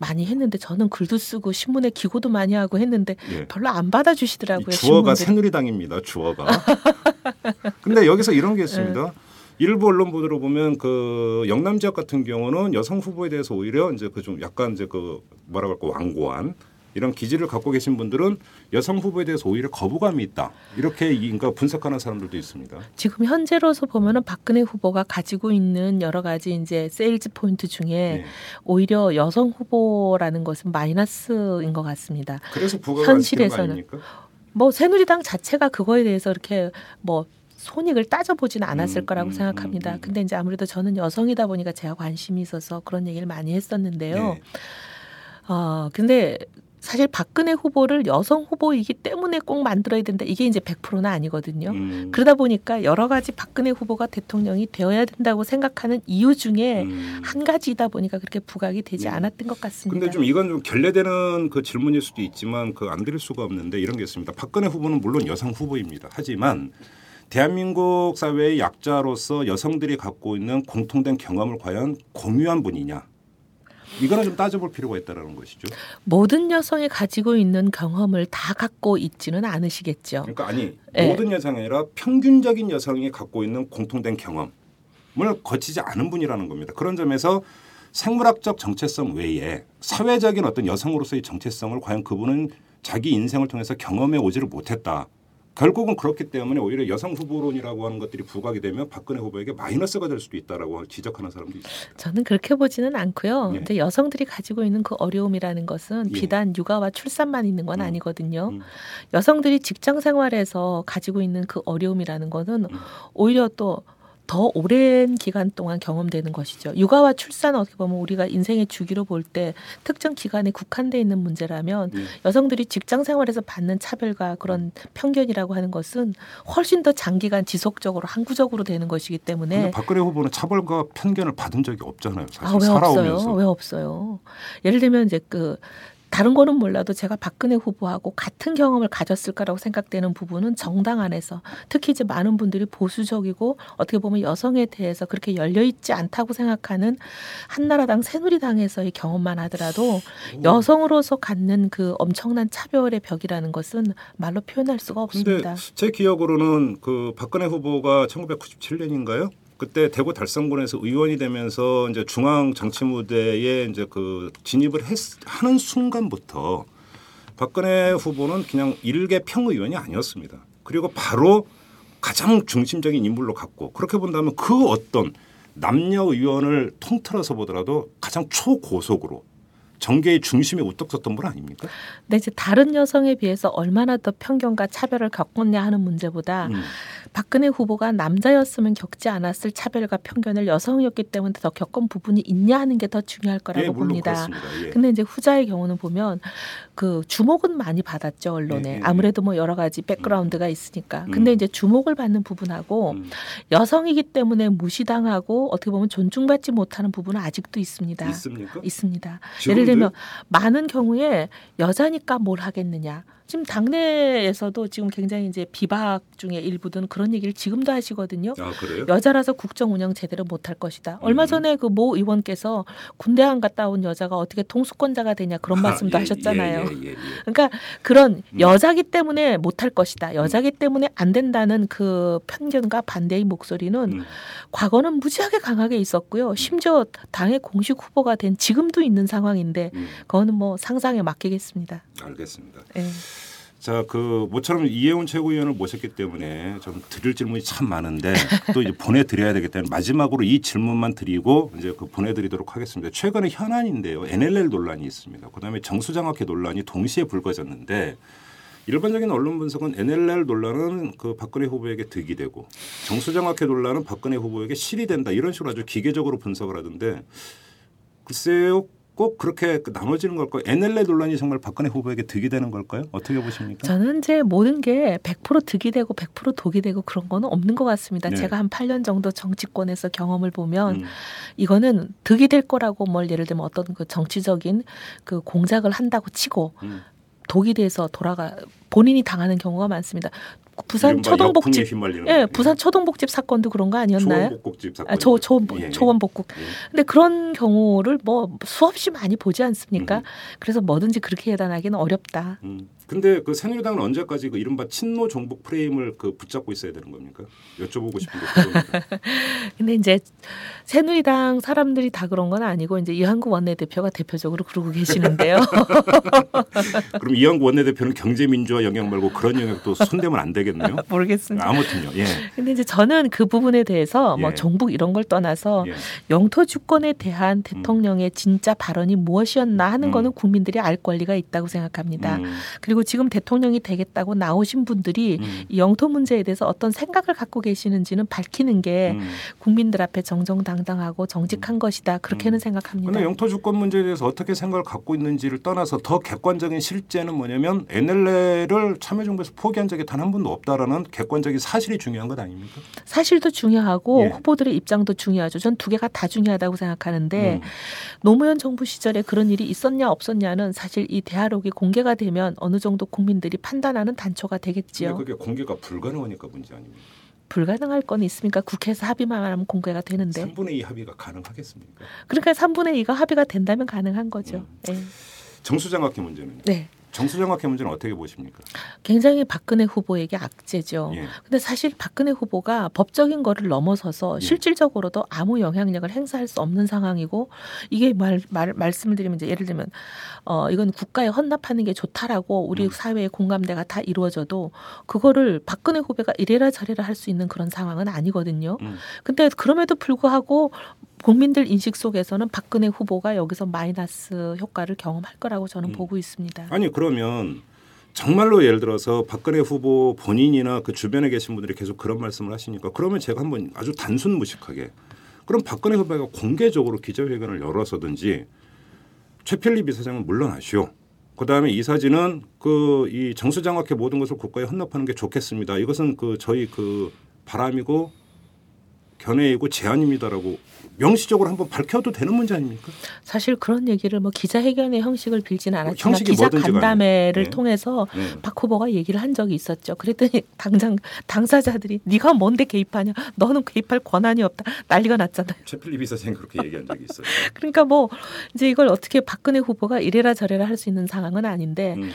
많이 했는데 저는 글도 쓰고 신문에 기고도 많이 하고 했는데 예. 별로 안 받아주시더라고요. 이 주어가 신문들이. 새누리당입니다. 주어가. 근데 여기서 이런 게 있습니다. 일부 언론 보도로 보면 그 영남 지역 같은 경우는 여성 후보에 대해서 오히려 이제 그 좀 약간 이제 그 뭐라 그럴까 완고한 이런 기질을 갖고 계신 분들은 여성 후보에 대해서 오히려 거부감이 있다. 이렇게 이- 그러니까 분석하는 사람들도 있습니다. 지금 현재로서 보면은 박근혜 후보가 가지고 있는 여러 가지 이제 세일즈 포인트 중에 네. 오히려 여성 후보라는 것은 마이너스인 것 같습니다. 그래서 거 현실에서는? 뭐 새누리당 자체가 그거에 대해서 이렇게 뭐 손익을 따져보지는 않았을 음, 거라고 음, 생각합니다. 음, 음. 근데 이제 아무래도 저는 여성이다 보니까 제가 관심이 있어서 그런 얘기를 많이 했었는데요. 네. 어, 근데 사실 박근혜 후보를 여성 후보이기 때문에 꼭 만들어야 된다. 이게 이제 100%는 아니거든요. 음, 그러다 보니까 여러 가지 박근혜 후보가 대통령이 되어야 된다고 생각하는 이유 중에 음. 한 가지이다 보니까 그렇게 부각이 되지 네. 않았던 것 같습니다. 근데 좀 이건 좀 결례되는 그 질문일 수도 있지만 그 안 드릴 수가 없는데 이런 게 있습니다. 박근혜 후보는 물론 여성 후보입니다. 하지만 대한민국 사회의 약자로서 여성들이 갖고 있는 공통된 경험을 과연 공유한 분이냐? 이거는 좀 따져볼 필요가 있다라는 것이죠. 모든 여성이 가지고 있는 경험을 다 갖고 있지는 않으시겠죠. 그러니까 아니 네. 모든 여성이 아니라 평균적인 여성이 갖고 있는 공통된 경험을 거치지 않은 분이라는 겁니다. 그런 점에서 생물학적 정체성 외에 사회적인 어떤 여성으로서의 정체성을 과연 그분은 자기 인생을 통해서 경험해 오지를 못했다. 결국은 그렇기 때문에 오히려 여성 후보론이라고 하는 것들이 부각이 되면 박근혜 후보에게 마이너스가 될 수도 있다라고 지적하는 사람도 있습니다. 저는 그렇게 보지는 않고요. 네. 근데 여성들이 가지고 있는 그 어려움이라는 것은 예. 비단 육아와 출산만 있는 건 음. 아니거든요. 음. 여성들이 직장 생활에서 가지고 있는 그 어려움이라는 것은 음. 오히려 또 더 오랜 기간 동안 경험되는 것이죠. 육아와 출산 어떻게 보면 우리가 인생의 주기로 볼 때 특정 기간에 국한돼 있는 문제라면 예. 여성들이 직장 생활에서 받는 차별과 그런 편견이라고 하는 것은 훨씬 더 장기간 지속적으로 항구적으로 되는 것이기 때문에 박근혜 후보는 차별과 편견을 받은 적이 없잖아요. 사실 아, 왜 살아오면서. 없어요? 왜 없어요? 예를 들면 이제 그 다른 거는 몰라도 제가 박근혜 후보하고 같은 경험을 가졌을까라고 생각되는 부분은 정당 안에서 특히 이제 많은 분들이 보수적이고 어떻게 보면 여성에 대해서 그렇게 열려 있지 않다고 생각하는 한나라당 새누리당에서의 경험만 하더라도 여성으로서 갖는 그 엄청난 차별의 벽이라는 것은 말로 표현할 수가 없습니다. 제 기억으로는 그 박근혜 후보가 1997년인가요? 그때 대구 달성군에서 의원이 되면서 이제 중앙 정치 무대에 이제 그 진입을 했, 하는 순간부터 박근혜 후보는 그냥 일개 평의원이 아니었습니다. 그리고 바로 가장 중심적인 인물로 갔고 그렇게 본다면 그 어떤 남녀 의원을 통틀어서 보더라도 가장 초고속으로 정계의 중심에 우뚝 섰던 분 아닙니까? 근데 이제 다른 여성에 비해서 얼마나 더 편견과 차별을 겪었냐 하는 문제보다 음. 박근혜 후보가 남자였으면 겪지 않았을 차별과 편견을 여성이었기 때문에 더 겪은 부분이 있냐 하는 게 더 중요할 거라고 예, 봅니다. 그렇습니다. 예. 근데 이제 후자의 경우는 보면 그 주목은 많이 받았죠 언론에 네, 네, 아무래도 뭐 여러 가지 백그라운드가 있으니까 근데 음. 이제 주목을 받는 부분하고 음. 여성이기 때문에 무시당하고 어떻게 보면 존중받지 못하는 부분은 아직도 있습니다. 있습니까? 있습니다. 지금도요? 예를 들면 많은 경우에 여자니까 뭘 하겠느냐. 지금 당내에서도 지금 굉장히 이제 비박 중에 일부든 그런 얘기를 지금도 하시거든요. 아? 여자라서 국정 운영 제대로 못할 것이다. 얼마 음. 전에 그 모 의원께서 군대 안 갔다 온 여자가 어떻게 통수권자가 되냐 그런 말씀도 아, 예, 하셨잖아요. 예, 예, 예, 예. 그러니까 그런 음. 여자기 때문에 못할 것이다. 여자기 때문에 안 된다는 그 편견과 반대의 목소리는 음. 과거는 무지하게 강하게 있었고요. 심지어 당의 공식 후보가 된 지금도 있는 상황인데 음, 그거는 뭐 상상에 맡기겠습니다. 알겠습니다. 예. 자, 그 모처럼 이해훈 최고위원을 모셨기 때문에 좀 드릴 질문이 참 많은데 또 이제 보내드려야 되기 때문에 마지막으로 이 질문만 드리고 이제 그 보내드리도록 하겠습니다. 최근에 현안인데요. NLL 논란이 있습니다. 그다음에 정수장학회 논란이 동시에 불거졌는데 일반적인 언론 분석은 NLL 논란은 그 박근혜 후보에게 득이 되고 정수장학회 논란은 박근혜 후보에게 실이 된다 이런 식으로 아주 기계적으로 분석을 하던데 글쎄요. 꼭 그렇게 그 나눠지는 걸까요? NLL 논란이 정말 박근혜 후보에게 득이 되는 걸까요? 어떻게 보십니까? 저는 이제 모든 게 100% 득이 되고 100% 독이 되고 그런 거는 없는 것 같습니다. 네. 제가 한 8년 정도 정치권에서 경험을 보면 음. 이거는 득이 될 거라고 뭘 예를 들면 어떤 그 정치적인 그 공작을 한다고 치고 음. 독이 돼서 돌아가 본인이 당하는 경우가 많습니다. 부산 초동복집 예. 부산 초동복집 사건도 그런 거 아니었나요? 초원복국집 사건. 아, 초, 초, 예, 예. 초원복국. 예. 근데 그런 경우를 뭐 수없이 많이 보지 않습니까? 음. 그래서 뭐든지 그렇게 해단하기는 어렵다. 음. 근데 그 새누리당은 언제까지 그 이른바 친노 종북 프레임을 그 붙잡고 있어야 되는 겁니까? 여쭤보고 싶은 게. 근데 이제 새누리당 사람들이 다 그런 건 아니고 이제 이한구 원내대표가 대표적으로 그러고 계시는데요. 그럼 이한구 원내대표는 경제민주화 영역 말고 그런 영역도 손대면 안 되겠네요. 모르겠습니다. 아무튼요. 예. 근데 이제 저는 그 부분에 대해서 뭐 예. 정북 이런 걸 떠나서 예. 영토 주권에 대한 대통령의 진짜 발언이 무엇이었나 하는 음. 거는 국민들이 알 권리가 있다고 생각합니다. 음. 그리고 지금 대통령이 되겠다고 나오신 분들이 음. 이 영토 문제에 대해서 어떤 생각을 갖고 계시는지는 밝히는 게 음. 국민들 앞에 정정당당하고 정직한 것이다. 그렇게는 생각합니다. 근데 영토 주권 문제에 대해서 어떻게 생각을 갖고 있는지를 떠나서 더 객관적인 실제는 뭐냐면 NLL을 참여정부에서 포기한 적이 단 한 번도 없다라는 객관적인 사실이 중요한 것 아닙니까? 사실도 중요하고 예. 후보들의 입장도 중요하죠. 전 두 개가 다 중요하다고 생각하는데 음. 노무현 정부 시절에 그런 일이 있었냐 없었냐는 사실 이 대화록이 공개가 되면 어느 정도 국민들이 판단하는 단초가 되겠지요. 그게 공개가 불가능하니까 문제 아닙니까? 불가능할 건 있습니까? 국회에서 합의만 하면 공개가 되는데. 3분의 2 합의가 가능하겠습니까? 그러니까 3분의 2가 합의가 된다면 가능한 거죠. 음. 네. 정수장학회 문제는 네. 정수장학회 문제는 어떻게 보십니까? 굉장히 박근혜 후보에게 악재죠. 예. 근데 사실 박근혜 후보가 법적인 거를 넘어서서 예. 실질적으로도 아무 영향력을 행사할 수 없는 상황이고 이게 말, 말 말씀을 드리면 이제 예를 들면 어 이건 국가에 헌납하는 게 좋다라고 우리 음. 사회의 공감대가 다 이루어져도 그거를 박근혜 후보가 이래라 저래라 할 수 있는 그런 상황은 아니거든요. 음. 근데 그럼에도 불구하고 국민들 인식 속에서는 박근혜 후보가 여기서 마이너스 효과를 경험할 거라고 저는 음. 보고 있습니다. 아니 그러면 정말로 예를 들어서 박근혜 후보 본인이나 그 주변에 계신 분들이 계속 그런 말씀을 하시니까 그러면 제가 한번 아주 단순 무식하게 그럼 박근혜 후보가 공개적으로 기자회견을 열어서든지 최필리 비서장은 물러나시오. 그 다음에 이 사진은 그 이 정수장학회 모든 것을 국가에 헌납하는 게 좋겠습니다. 이것은 그 저희 그 바람이고 견해이고 제안입니다라고 명시적으로 한번 밝혀도 되는 문제 아닙니까? 사실 그런 얘기를 뭐 기자회견의 형식을 빌지는 않았지만 형식이 기자. 간담회를 네. 통해서 네. 박 후보가 얘기를 한 적이 있었죠. 그랬더니 당장 당사자들이 네가 뭔데 개입하냐? 너는 개입할 권한이 없다. 난리가 났잖아요. 최필립 이사장이 그렇게 얘기한 적이 있어요. 그러니까 뭐 이제 이걸 어떻게 박근혜 후보가 이래라 저래라 할 수 있는 상황은 아닌데 음,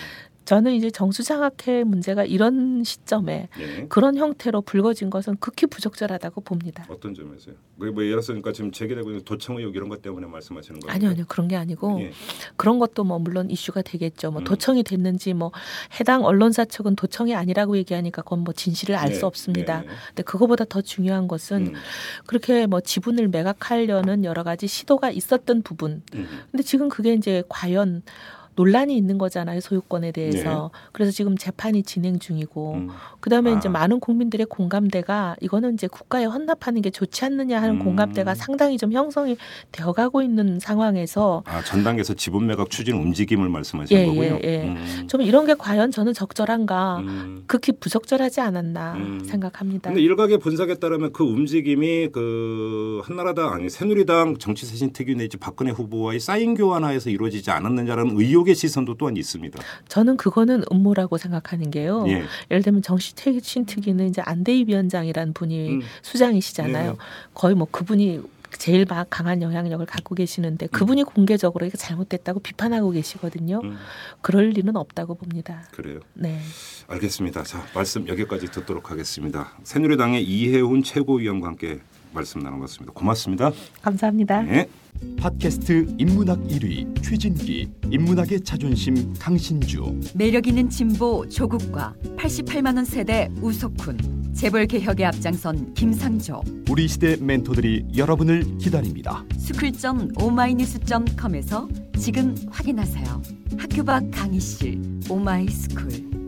저는 이제 정수장학회 문제가 이런 시점에 예. 그런 형태로 불거진 것은 극히 부적절하다고 봅니다. 어떤 점에서요? 그게 뭐 예를 들어서 지금 제기되고 있는 도청 의혹 이런 것 때문에 말씀하시는 거예요? 아니요, 아니요. 그런 게 아니고 예. 그런 것도 뭐 물론 이슈가 되겠죠. 뭐 음. 도청이 됐는지 뭐 해당 언론사 측은 도청이 아니라고 얘기하니까 그건 뭐 진실을 알수 네, 없습니다. 네, 네. 근데 그거보다 더 중요한 것은 음, 그렇게 뭐 지분을 매각하려는 여러 가지 시도가 있었던 부분. 음. 근데 지금 그게 이제 과연 논란이 있는 거잖아요 소유권에 대해서 그래서 지금 재판이 진행 중이고 음. 그다음에 이제 아. 많은 국민들의 공감대가 이거는 이제 국가에 헌납하는 게 좋지 않느냐 하는 음. 공감대가 상당히 좀 형성이 되어가고 있는 상황에서 아 전당에서 지분 매각 추진 움직임을 말씀하시는 예, 거군요. 예, 예. 음. 좀 이런 게 과연 저는 적절한가 음. 극히 부적절하지 않았나 음. 생각합니다. 근데 일각의 분석에 따르면 그 움직임이 그 한나라당 아니 새누리당 정치쇄신 특위 내지 박근혜 후보와의 사인 교환하에서 이루어지지 않았느냐라는 의혹 의 시선도 또한 있습니다. 저는 그거는 음모라고 생각하는 게요. 예. 예를 들면 정치퇴신 특위는 이제 안대희 위원장이란 분이 음. 수장이시잖아요. 네. 거의 뭐 그분이 제일 막 강한 영향력을 갖고 계시는데 그분이 공개적으로 이게 잘못됐다고 비판하고 계시거든요. 음, 그럴 리는 없다고 봅니다. 그래요. 네. 알겠습니다. 자 말씀 여기까지 듣도록 하겠습니다. 새누리당의 이해훈 최고위원과 함께 말씀 나눠봤습니다. 고맙습니다. 감사합니다. 네. 팟캐스트 인문학 1위 최진기 인문학의 자존심 강신주 매력 있는 진보 조국과 88만 원 세대 우석훈 재벌 개혁에 앞장선 김상조 우리 시대 멘토들이 여러분을 기다립니다. school점 오마이뉴스점com에서 지금 확인하세요. 학교 밖 강의실 오마이스쿨.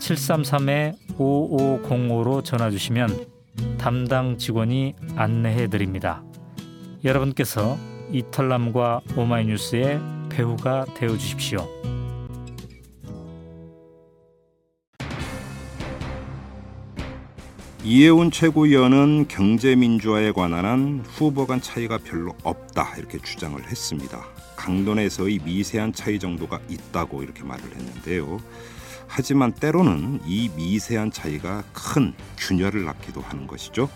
733-5505로 전화 주시면 담당 직원이 안내해 드립니다. 여러분께서 이털남과 오마이뉴스의 배우가 되어 주십시오. 이해훈 최고위원은 경제민주화에 관한 한 후보 간 차이가 별로 없다 이렇게 주장을 했습니다. 강론에서의 미세한 차이 정도가 있다고 이렇게 말을 했는데요. 하지만 때로는 이 미세한 차이가 큰 균열을 낳기도 하는 것이죠.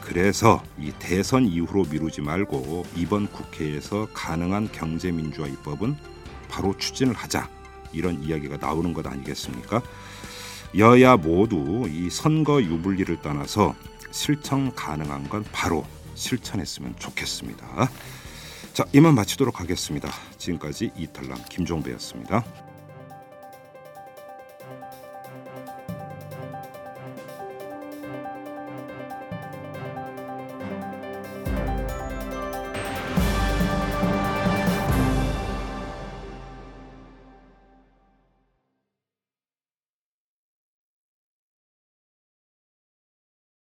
그래서 이 대선 이후로 미루지 말고 이번 국회에서 가능한 경제민주화 입법은 바로 추진을 하자 이런 이야기가 나오는 것 아니겠습니까? 여야 모두 이 선거 유불리를 떠나서 실천 가능한 건 바로 실천했으면 좋겠습니다. 자, 이만 마치도록 하겠습니다. 지금까지 이탈남 김종배였습니다.